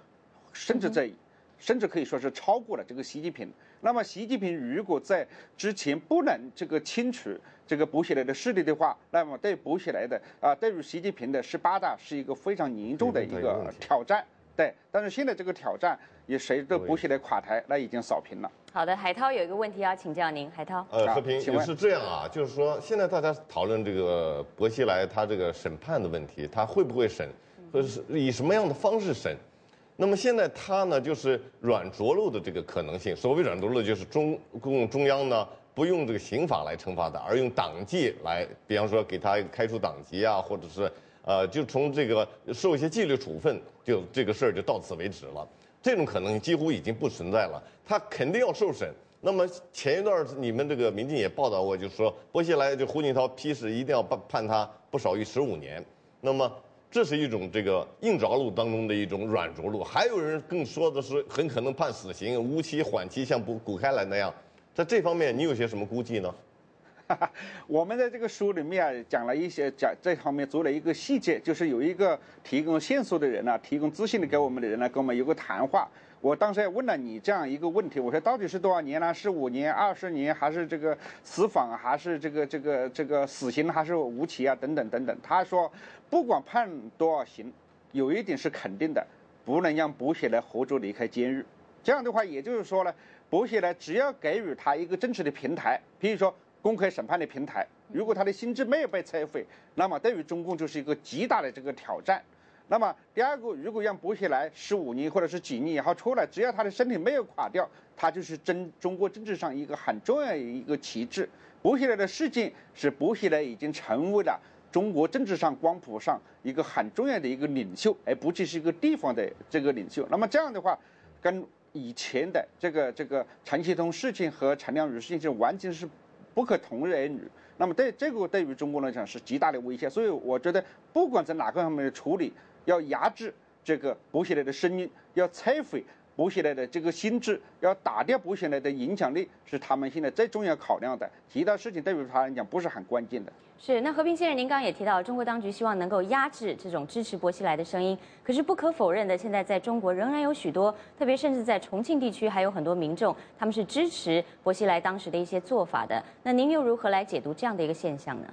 甚至在。甚至可以说是超过了这个习近平。那么，习近平如果在之前不能这个清除这个薄熙来的势力的话，那么对薄熙来的啊，对于习近平的十八大是一个非常严重的一个挑战。对，但是现在这个挑战也随着薄熙来垮台，那已经扫平了。好的，海涛有一个问题要请教您，海涛。呃，和平也是这样啊，就是说现在大家讨论这个薄熙来他这个审判的问题，他会不会审，或者是以什么样的方式审？那么现在他呢，就是软着陆的这个可能性。所谓软着陆，就是中共中央呢不用这个刑法来惩罚他，而用党纪来，比方说给他开除党籍啊，或者是呃，就从这个受一些纪律处分，就这个事儿就到此为止了。这种可能几乎已经不存在了。他肯定要受审。那么前一段你们这个民进也报道过，就是说薄熙来就胡锦涛批示一定要判判他不少于十五年。那么。这是一种这个硬着陆当中的一种软着陆，还有人更说的是很可能判死刑、无期、缓期，像古古开来那样。在这方面，你有些什么估计呢？我们在这个书里面讲了一些，讲这方面做了一个细节，就是有一个提供线索的人呢，提供资讯的给我们的人呢，跟我们有个谈话。我当时也问了你这样一个问题，我说到底是多少年呢？是五年、二十年，还是这个死访，还是这个这个这个死刑，还是无期啊？等等等等。他说，不管判多少刑，有一点是肯定的，不能让薄熙来活着离开监狱。这样的话，也就是说呢，薄熙来只要给予他一个正式的平台，比如说公开审判的平台，如果他的心智没有被摧毁，那么对于中共就是一个极大的这个挑战。那么第二个，如果让薄熙来十五年或者是几年以后出来，只要他的身体没有垮掉，他就是真中国政治上一个很重要的一个旗帜。薄熙来的事件使薄熙来已经成为了中国政治上光谱上一个很重要的一个领袖，而不只是一个地方的这个领袖。那么这样的话，跟以前的这个这个陈其通事情和陈良宇事情是完全是。不可同日而语。那么对这个对于中国来讲是极大的威胁。所以我觉得，不管在哪个方面的处理，要压制这个薄熙来的声音，要摧毁。薄熙来的这个心智，要打掉薄熙来的影响力，是他们现在最重要考量的。其他事情对于他来讲不是很关键的。是，那和平先生，您刚刚也提到，中国当局希望能够压制这种支持薄熙来的声音。可是不可否认的，现在在中国仍然有许多，特别甚至在重庆地区，还有很多民众，他们是支持薄熙来当时的一些做法的。那您又如何来解读这样的一个现象呢？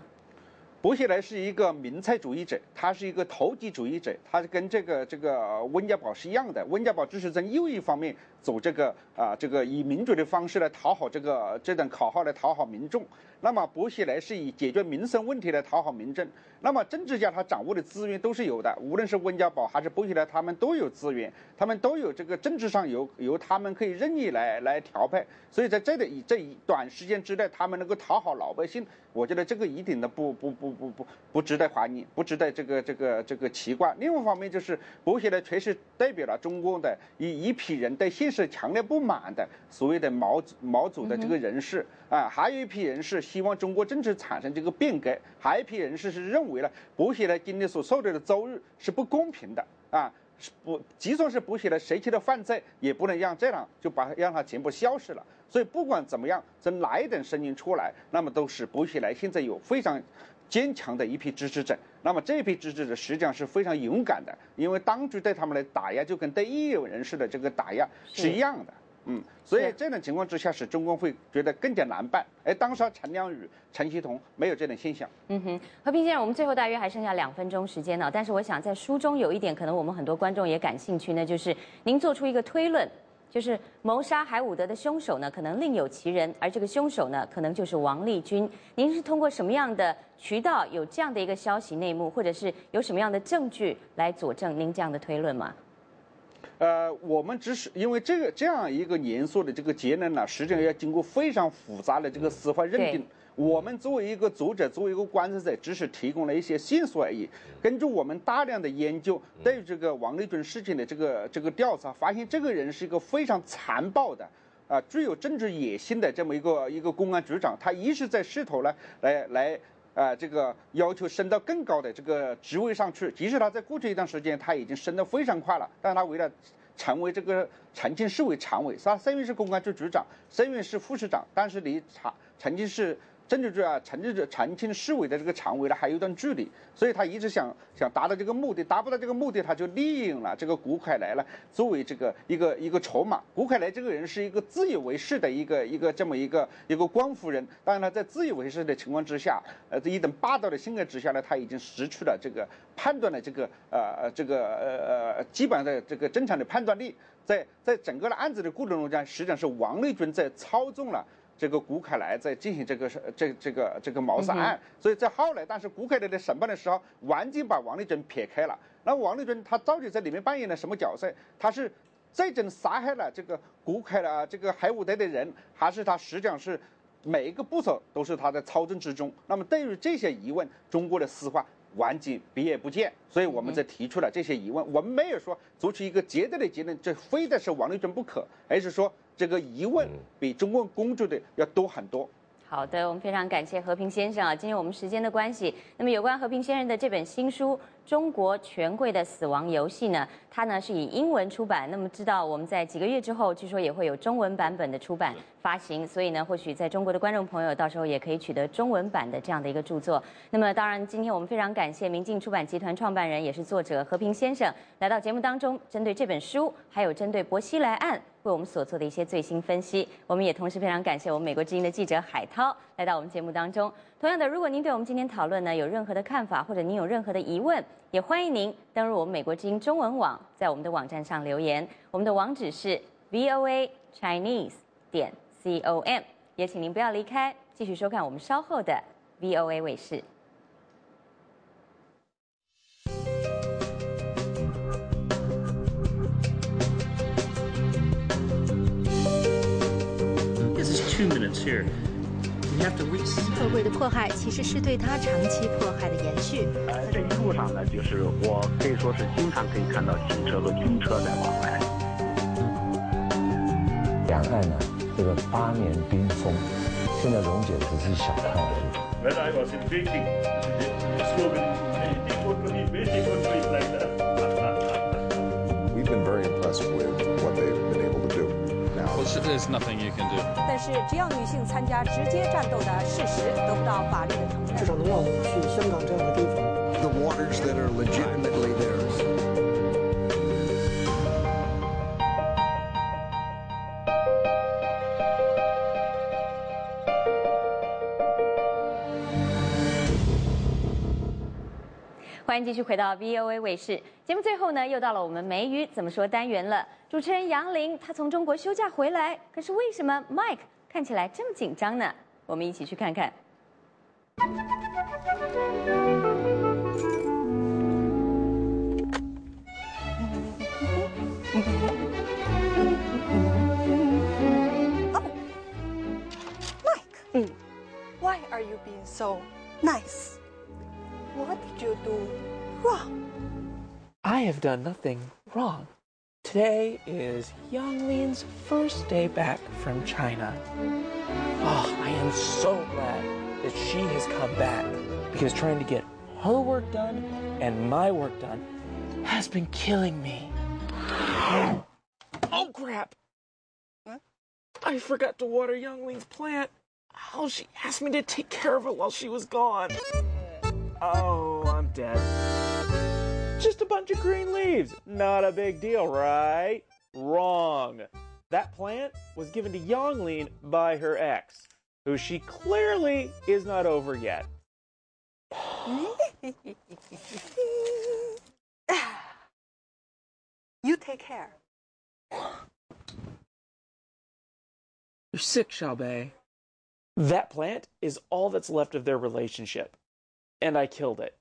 薄熙来是一个民粹主义者，他是一个投机主义者，他是跟这个这个温家宝是一样的。温家宝只是在右翼方面走这个啊，这个以民主的方式来讨好这个这等口号来讨好民众。那么薄熙来是以解决民生问题来讨好民众。那么政治家他掌握的资源都是有的，无论是温家宝还是薄熙来，他们都有资源，他们都有这个政治上有由他们可以任意来来调配。所以在这里这一短时间之内，他们能够讨好老百姓，我觉得这个一点都不不不。不不不值得怀疑，不值得这个这个这个奇怪。另外一方面，就是薄熙来确实代表了中共的一一批人对现实实强烈不满的所谓的毛毛主的这个人士啊，还有一批人士希望中国政治产生这个变革，还有一批人士是认为呢薄熙来今天所受到的遭遇是不公平的啊。是不，即算是补起来，谁去的犯罪，也不能让这样就把让他全部消失了。所以不管怎么样，从哪一点声音出来，那么都是补写来。现在有非常坚强的一批支持者，那么这批支持者实际上是非常勇敢的，因为当局对他们的打压就跟对异议人士的这个打压是一样的。嗯，所以这种情况之下，使中共会觉得更加难办。而当时陈良宇、陈希同没有这种现象。嗯哼，和平先生，我们最后大约还剩下两分钟时间呢。但是我想在书中有一点，可能我们很多观众也感兴趣，那就是您做出一个推论，就是谋杀海伍德的凶手呢，可能另有其人，而这个凶手呢，可能就是王立军。您是通过什么样的渠道有这样的一个消息内幕，或者是有什么样的证据来佐证您这样的推论吗？呃，我们只是因为这个这样一个严肃的这个结论呢，实际上要经过非常复杂的这个司法认定。我们作为一个作者，作为一个观察者，只是提供了一些线索而已。根据我们大量的研究，对于这个王立军事情的这个这个调查，发现这个人是一个非常残暴的，啊，具有政治野心的这么一个一个公安局长。他一直在试图呢，来来。啊，这个要求升到更高的这个职位上去，即使他在过去一段时间他已经升得非常快了，但他为了成为这个重庆市委常委，他虽然是公安局局长，虽然是副市长，但是离长重庆市。政治局啊，成立这重庆市委的这个常委呢，还有一段距离，所以他一直想想达到这个目的，达不到这个目的，他就利用了这个谷凯来了，作为这个一个一个筹码。谷凯来这个人是一个自以为是的一个一个这么一个一个光夫人，当然了，在自以为是的情况之下，呃，这一等霸道的性格之下呢，他已经失去了这个判断的这个呃呃这个呃呃基本的这个正常的判断力，在在整个的案子的过程中间，实际上是王立军在操纵了。这个古凯来在进行这个是这这个这个谋杀案，所以在后来，但是古凯来的审判的时候，完全把王立军撇开了。那王立军他到底在里面扮演了什么角色？他是最终杀害了这个古凯了这个海伍德的人，还是他实际上是每一个步骤都是他在操纵之中？那么对于这些疑问，中国的司法完全避而不见。所以我们在提出了这些疑问，我们没有说做出一个绝对的结论，这非得是王立军不可，而是说。这个疑问比中国公众的要多很多。好的，我们非常感谢和平先生啊。今天我们时间的关系，那么有关和平先生的这本新书。中国权贵的死亡游戏呢？它呢是以英文出版。那么知道我们在几个月之后，据说也会有中文版本的出版发行。所以呢，或许在中国的观众朋友到时候也可以取得中文版的这样的一个著作。那么当然，今天我们非常感谢明镜出版集团创办人也是作者和平先生来到节目当中，针对这本书，还有针对薄熙来案为我们所做的一些最新分析。我们也同时非常感谢我们美国之音的记者海涛来到我们节目当中。同样的，如果您对我们今天讨论呢有任何的看法，或者您有任何的疑问，也欢迎您登入我们美国之音中文网，在我们的网站上留言。我们的网址是 voa chinese 点 com，也请您不要离开，继续收看我们稍后的 voa 卫视。特务的迫害其实是对他长期迫害的延续。这一路上呢，就是我可以说是经常可以看到军车和军车在往来。两岸呢，这个八年冰封，现在溶解只是小快人。there's nothing you can do. 但是，只要女性参加直接战斗的事实得不到法律的承认，至少能让我们去香港这样的地方。The waters that are legitimately theirs. 欢迎继续回到 VOA 卫视节目。最后呢，又到了我们梅雨怎么说单元了。主持人杨玲，她从中国休假回来，可是为什么 Mike 看起来这么紧张呢？我们一起去看看。哦，Mike，Why are you being so nice? What did you do wrong? I have done nothing wrong. Today is Yang Lin's first day back from China. Oh, I am so glad that she has come back because trying to get her work done and my work done has been killing me. Oh, crap. I forgot to water Young Ling's plant. Oh, she asked me to take care of it while she was gone. Oh, I'm dead. Just a bunch of green leaves. Not a big deal, right? Wrong. That plant was given to Yonglin by her ex, who she clearly is not over yet. you take care. You're sick, Xiaobei. That plant is all that's left of their relationship. And I killed it.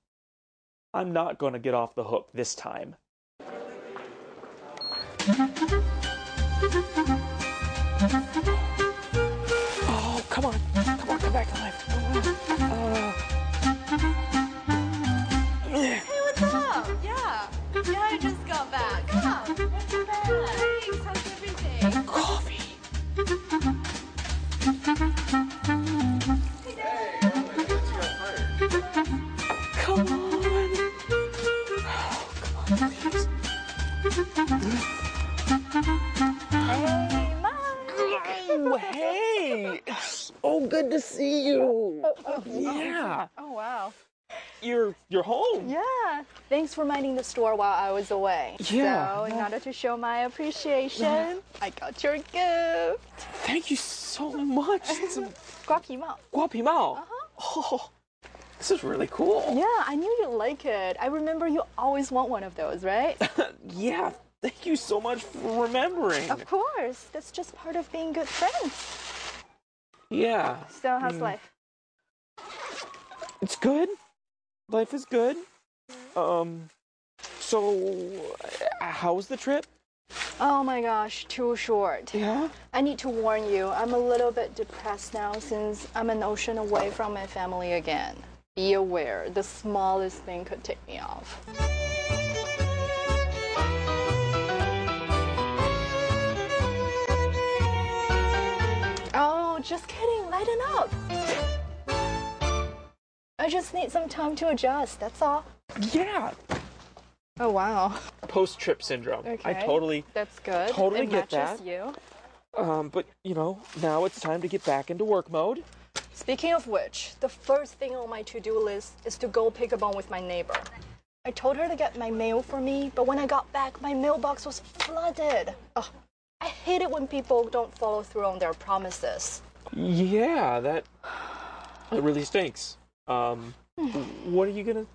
I'm not going to get off the hook this time. Oh, come on. Come on, come back to life. Uh, Hey, what's up? Yeah. Yeah, I just got back. Come on. What's your bag? Thanks. How's everything? Coffee. Hey, Mom. hey. Oh, good to see you. Oh, oh, oh, oh, oh yeah. Oh, wow. You're you're home. Yeah. Thanks for minding the store while I was away. Yeah. So in order to show my appreciation, I got your gift. Thank you so much. It's a... Guapimao. Guapimao. Uh-huh. Oh this is really cool. Yeah, I knew you'd like it. I remember you always want one of those, right? Yeah. Thank you so much for remembering. of course. That's just part of being good friends. Yeah. So, how's Mm. life? It's good. Life is good. Um. So, how was the trip? Oh my gosh, too short. Yeah? I need to warn you, I'm a little bit depressed now since I'm an ocean away from my family again. Be aware, the smallest thing could take me off. Oh, just kidding, lighten up. I just need some time to adjust, that's all. Yeah. Oh wow. Post trip syndrome. Okay. I totally. That's good. Totally it get matches that. you. Um. But you know, now it's time to get back into work mode. Speaking of which, the first thing on my to-do list is to go pick a bone with my neighbor. I told her to get my mail for me, but when I got back, my mailbox was flooded. Ugh, I hate it when people don't follow through on their promises. Yeah, that. That really stinks. Um. what are you gonna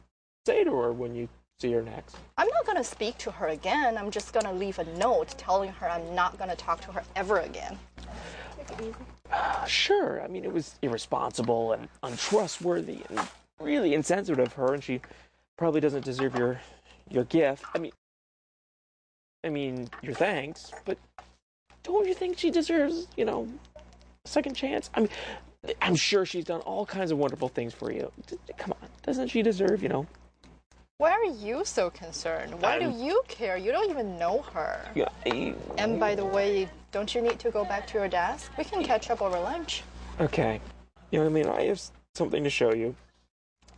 say to her when you see her next? I'm not gonna speak to her again. I'm just gonna leave a note telling her I'm not gonna talk to her ever again. Uh, sure. I mean, it was irresponsible and untrustworthy and really insensitive of her, and she probably doesn't deserve your your gift. I mean, I mean your thanks, but don't you think she deserves, you know, a second chance? I mean, I'm sure she's done all kinds of wonderful things for you. Come on, doesn't she deserve, you know? Why are you so concerned? Why do I'm- you care? You don't even know her. Yeah. I- And by the way, don't you need to go back to your desk? We can catch up over lunch. Okay. Young man, I mean? I have something to show you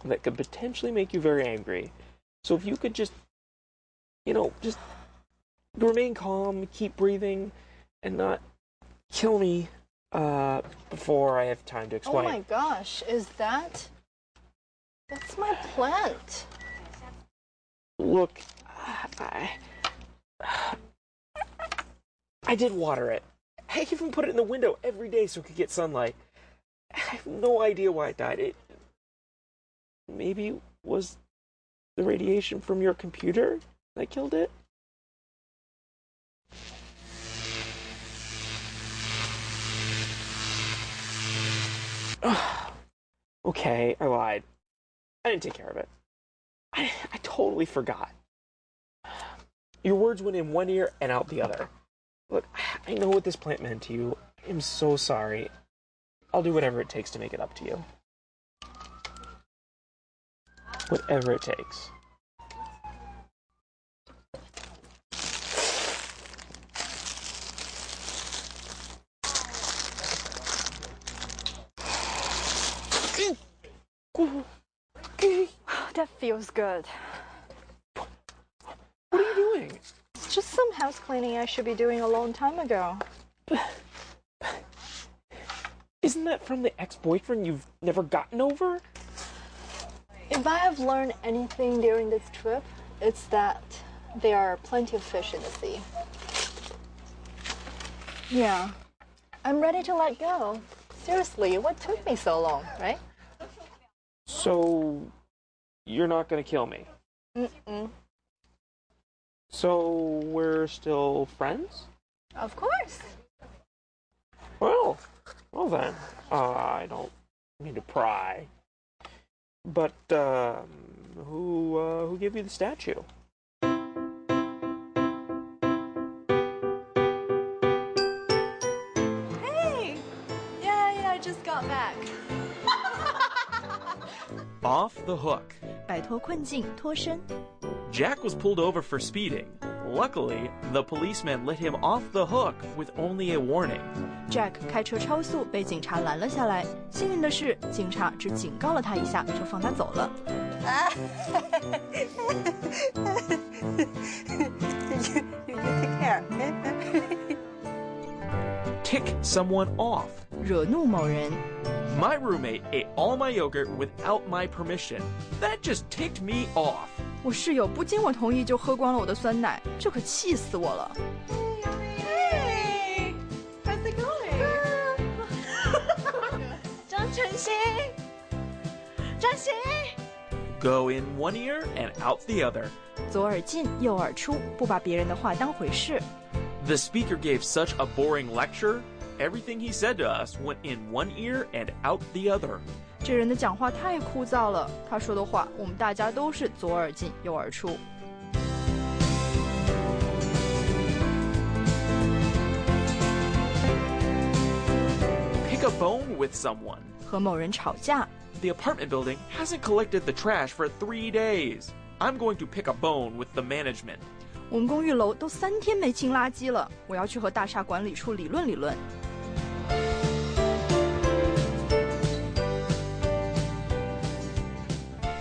that could potentially make you very angry. So if you could just, you know, just remain calm, keep breathing, and not kill me uh, before I have time to explain. Oh my gosh, is that? That's my plant. Look, I, I did water it. I even put it in the window every day so it could get sunlight. I have no idea why it died. It maybe was the radiation from your computer that killed it. okay, I lied. I didn't take care of it. I, I totally forgot. Your words went in one ear and out the other. Look, I know what this plant meant to you. I'm so sorry. I'll do whatever it takes to make it up to you. Whatever it takes. That feels good. What are you doing? It's just some house cleaning I should be doing a long time ago. Isn't that from the ex boyfriend you've never gotten over? If I have learned anything during this trip, it's that there are plenty of fish in the sea. Yeah. I'm ready to let go. Seriously, what took me so long, right? So, you're not gonna kill me. Mm-mm. So, we're still friends? Of course. Well, well then. Uh, I don't mean to pry. But, um, who, uh, who gave you the statue? Hey! Yeah, yeah, I just got back. Off the hook. 摆脱困境，脱身。 Jack was pulled over for speeding. Luckily, the policeman let him off the hook with only a warning. Jack 开车超速被警察拦了下来，幸运的是，警察只警告了他一下就放他走了。 you, you take care, okay? Tick someone off. 惹怒某人， My roommate ate all my yogurt without my permission. That just ticked me off. 我室友不经我同意就喝光了我的酸奶，这可气死我了。 Hey! How's it going? 张晨曦，张曦。 Go in one ear and out the other. 左耳进右耳出，不把别人的话当回事。 The speaker gave such a boring lecture. Everything he said to us went in one ear and out the other. 这人的讲话太枯燥了，他说的话我们大家都是左耳进右耳出。 Pick a bone with someone. 和某人吵架， The apartment building hasn't collected the trash for three days. I'm going to pick a bone with the management. 我们公寓楼都三天没清垃圾了，我要去和大厦管理处理论理论。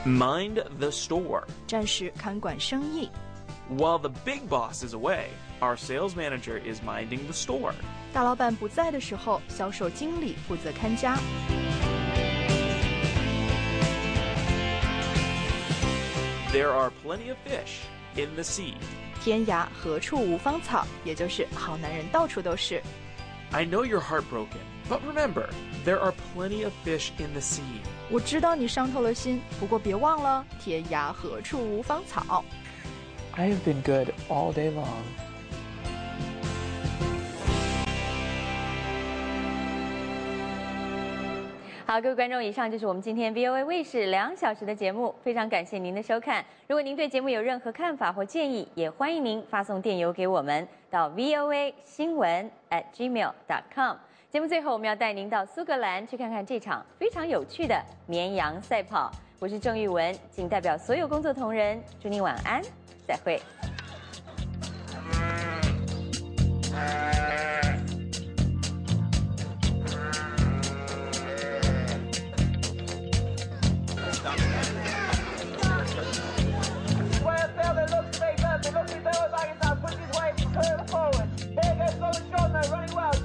Mind the store. 暂时看管生意， While the big boss is away, our sales manager is minding the store. 大老板不在的时候，销售经理负责看家。 There are plenty of fish in the sea. 天涯何处无芳草，也就是好男人到处都是。 I know you're heartbroken, but remember, there are plenty of fish in the sea. 我知道你伤透了心，不过别忘了，天涯何处无芳草。 I have been good all day long. 好，各位观众，以上就是我们今天 VOA 卫视两小时的节目。非常感谢您的收看，如果您对节目有任何看法或建议，也欢迎您发送电邮给我们。到 VOA 新闻 AT Gmail.com。节目最后我们要带您到苏格兰去看看这场非常有趣的绵羊赛跑。我是郑玉文，仅代表所有工作同仁，祝您晚安，再会。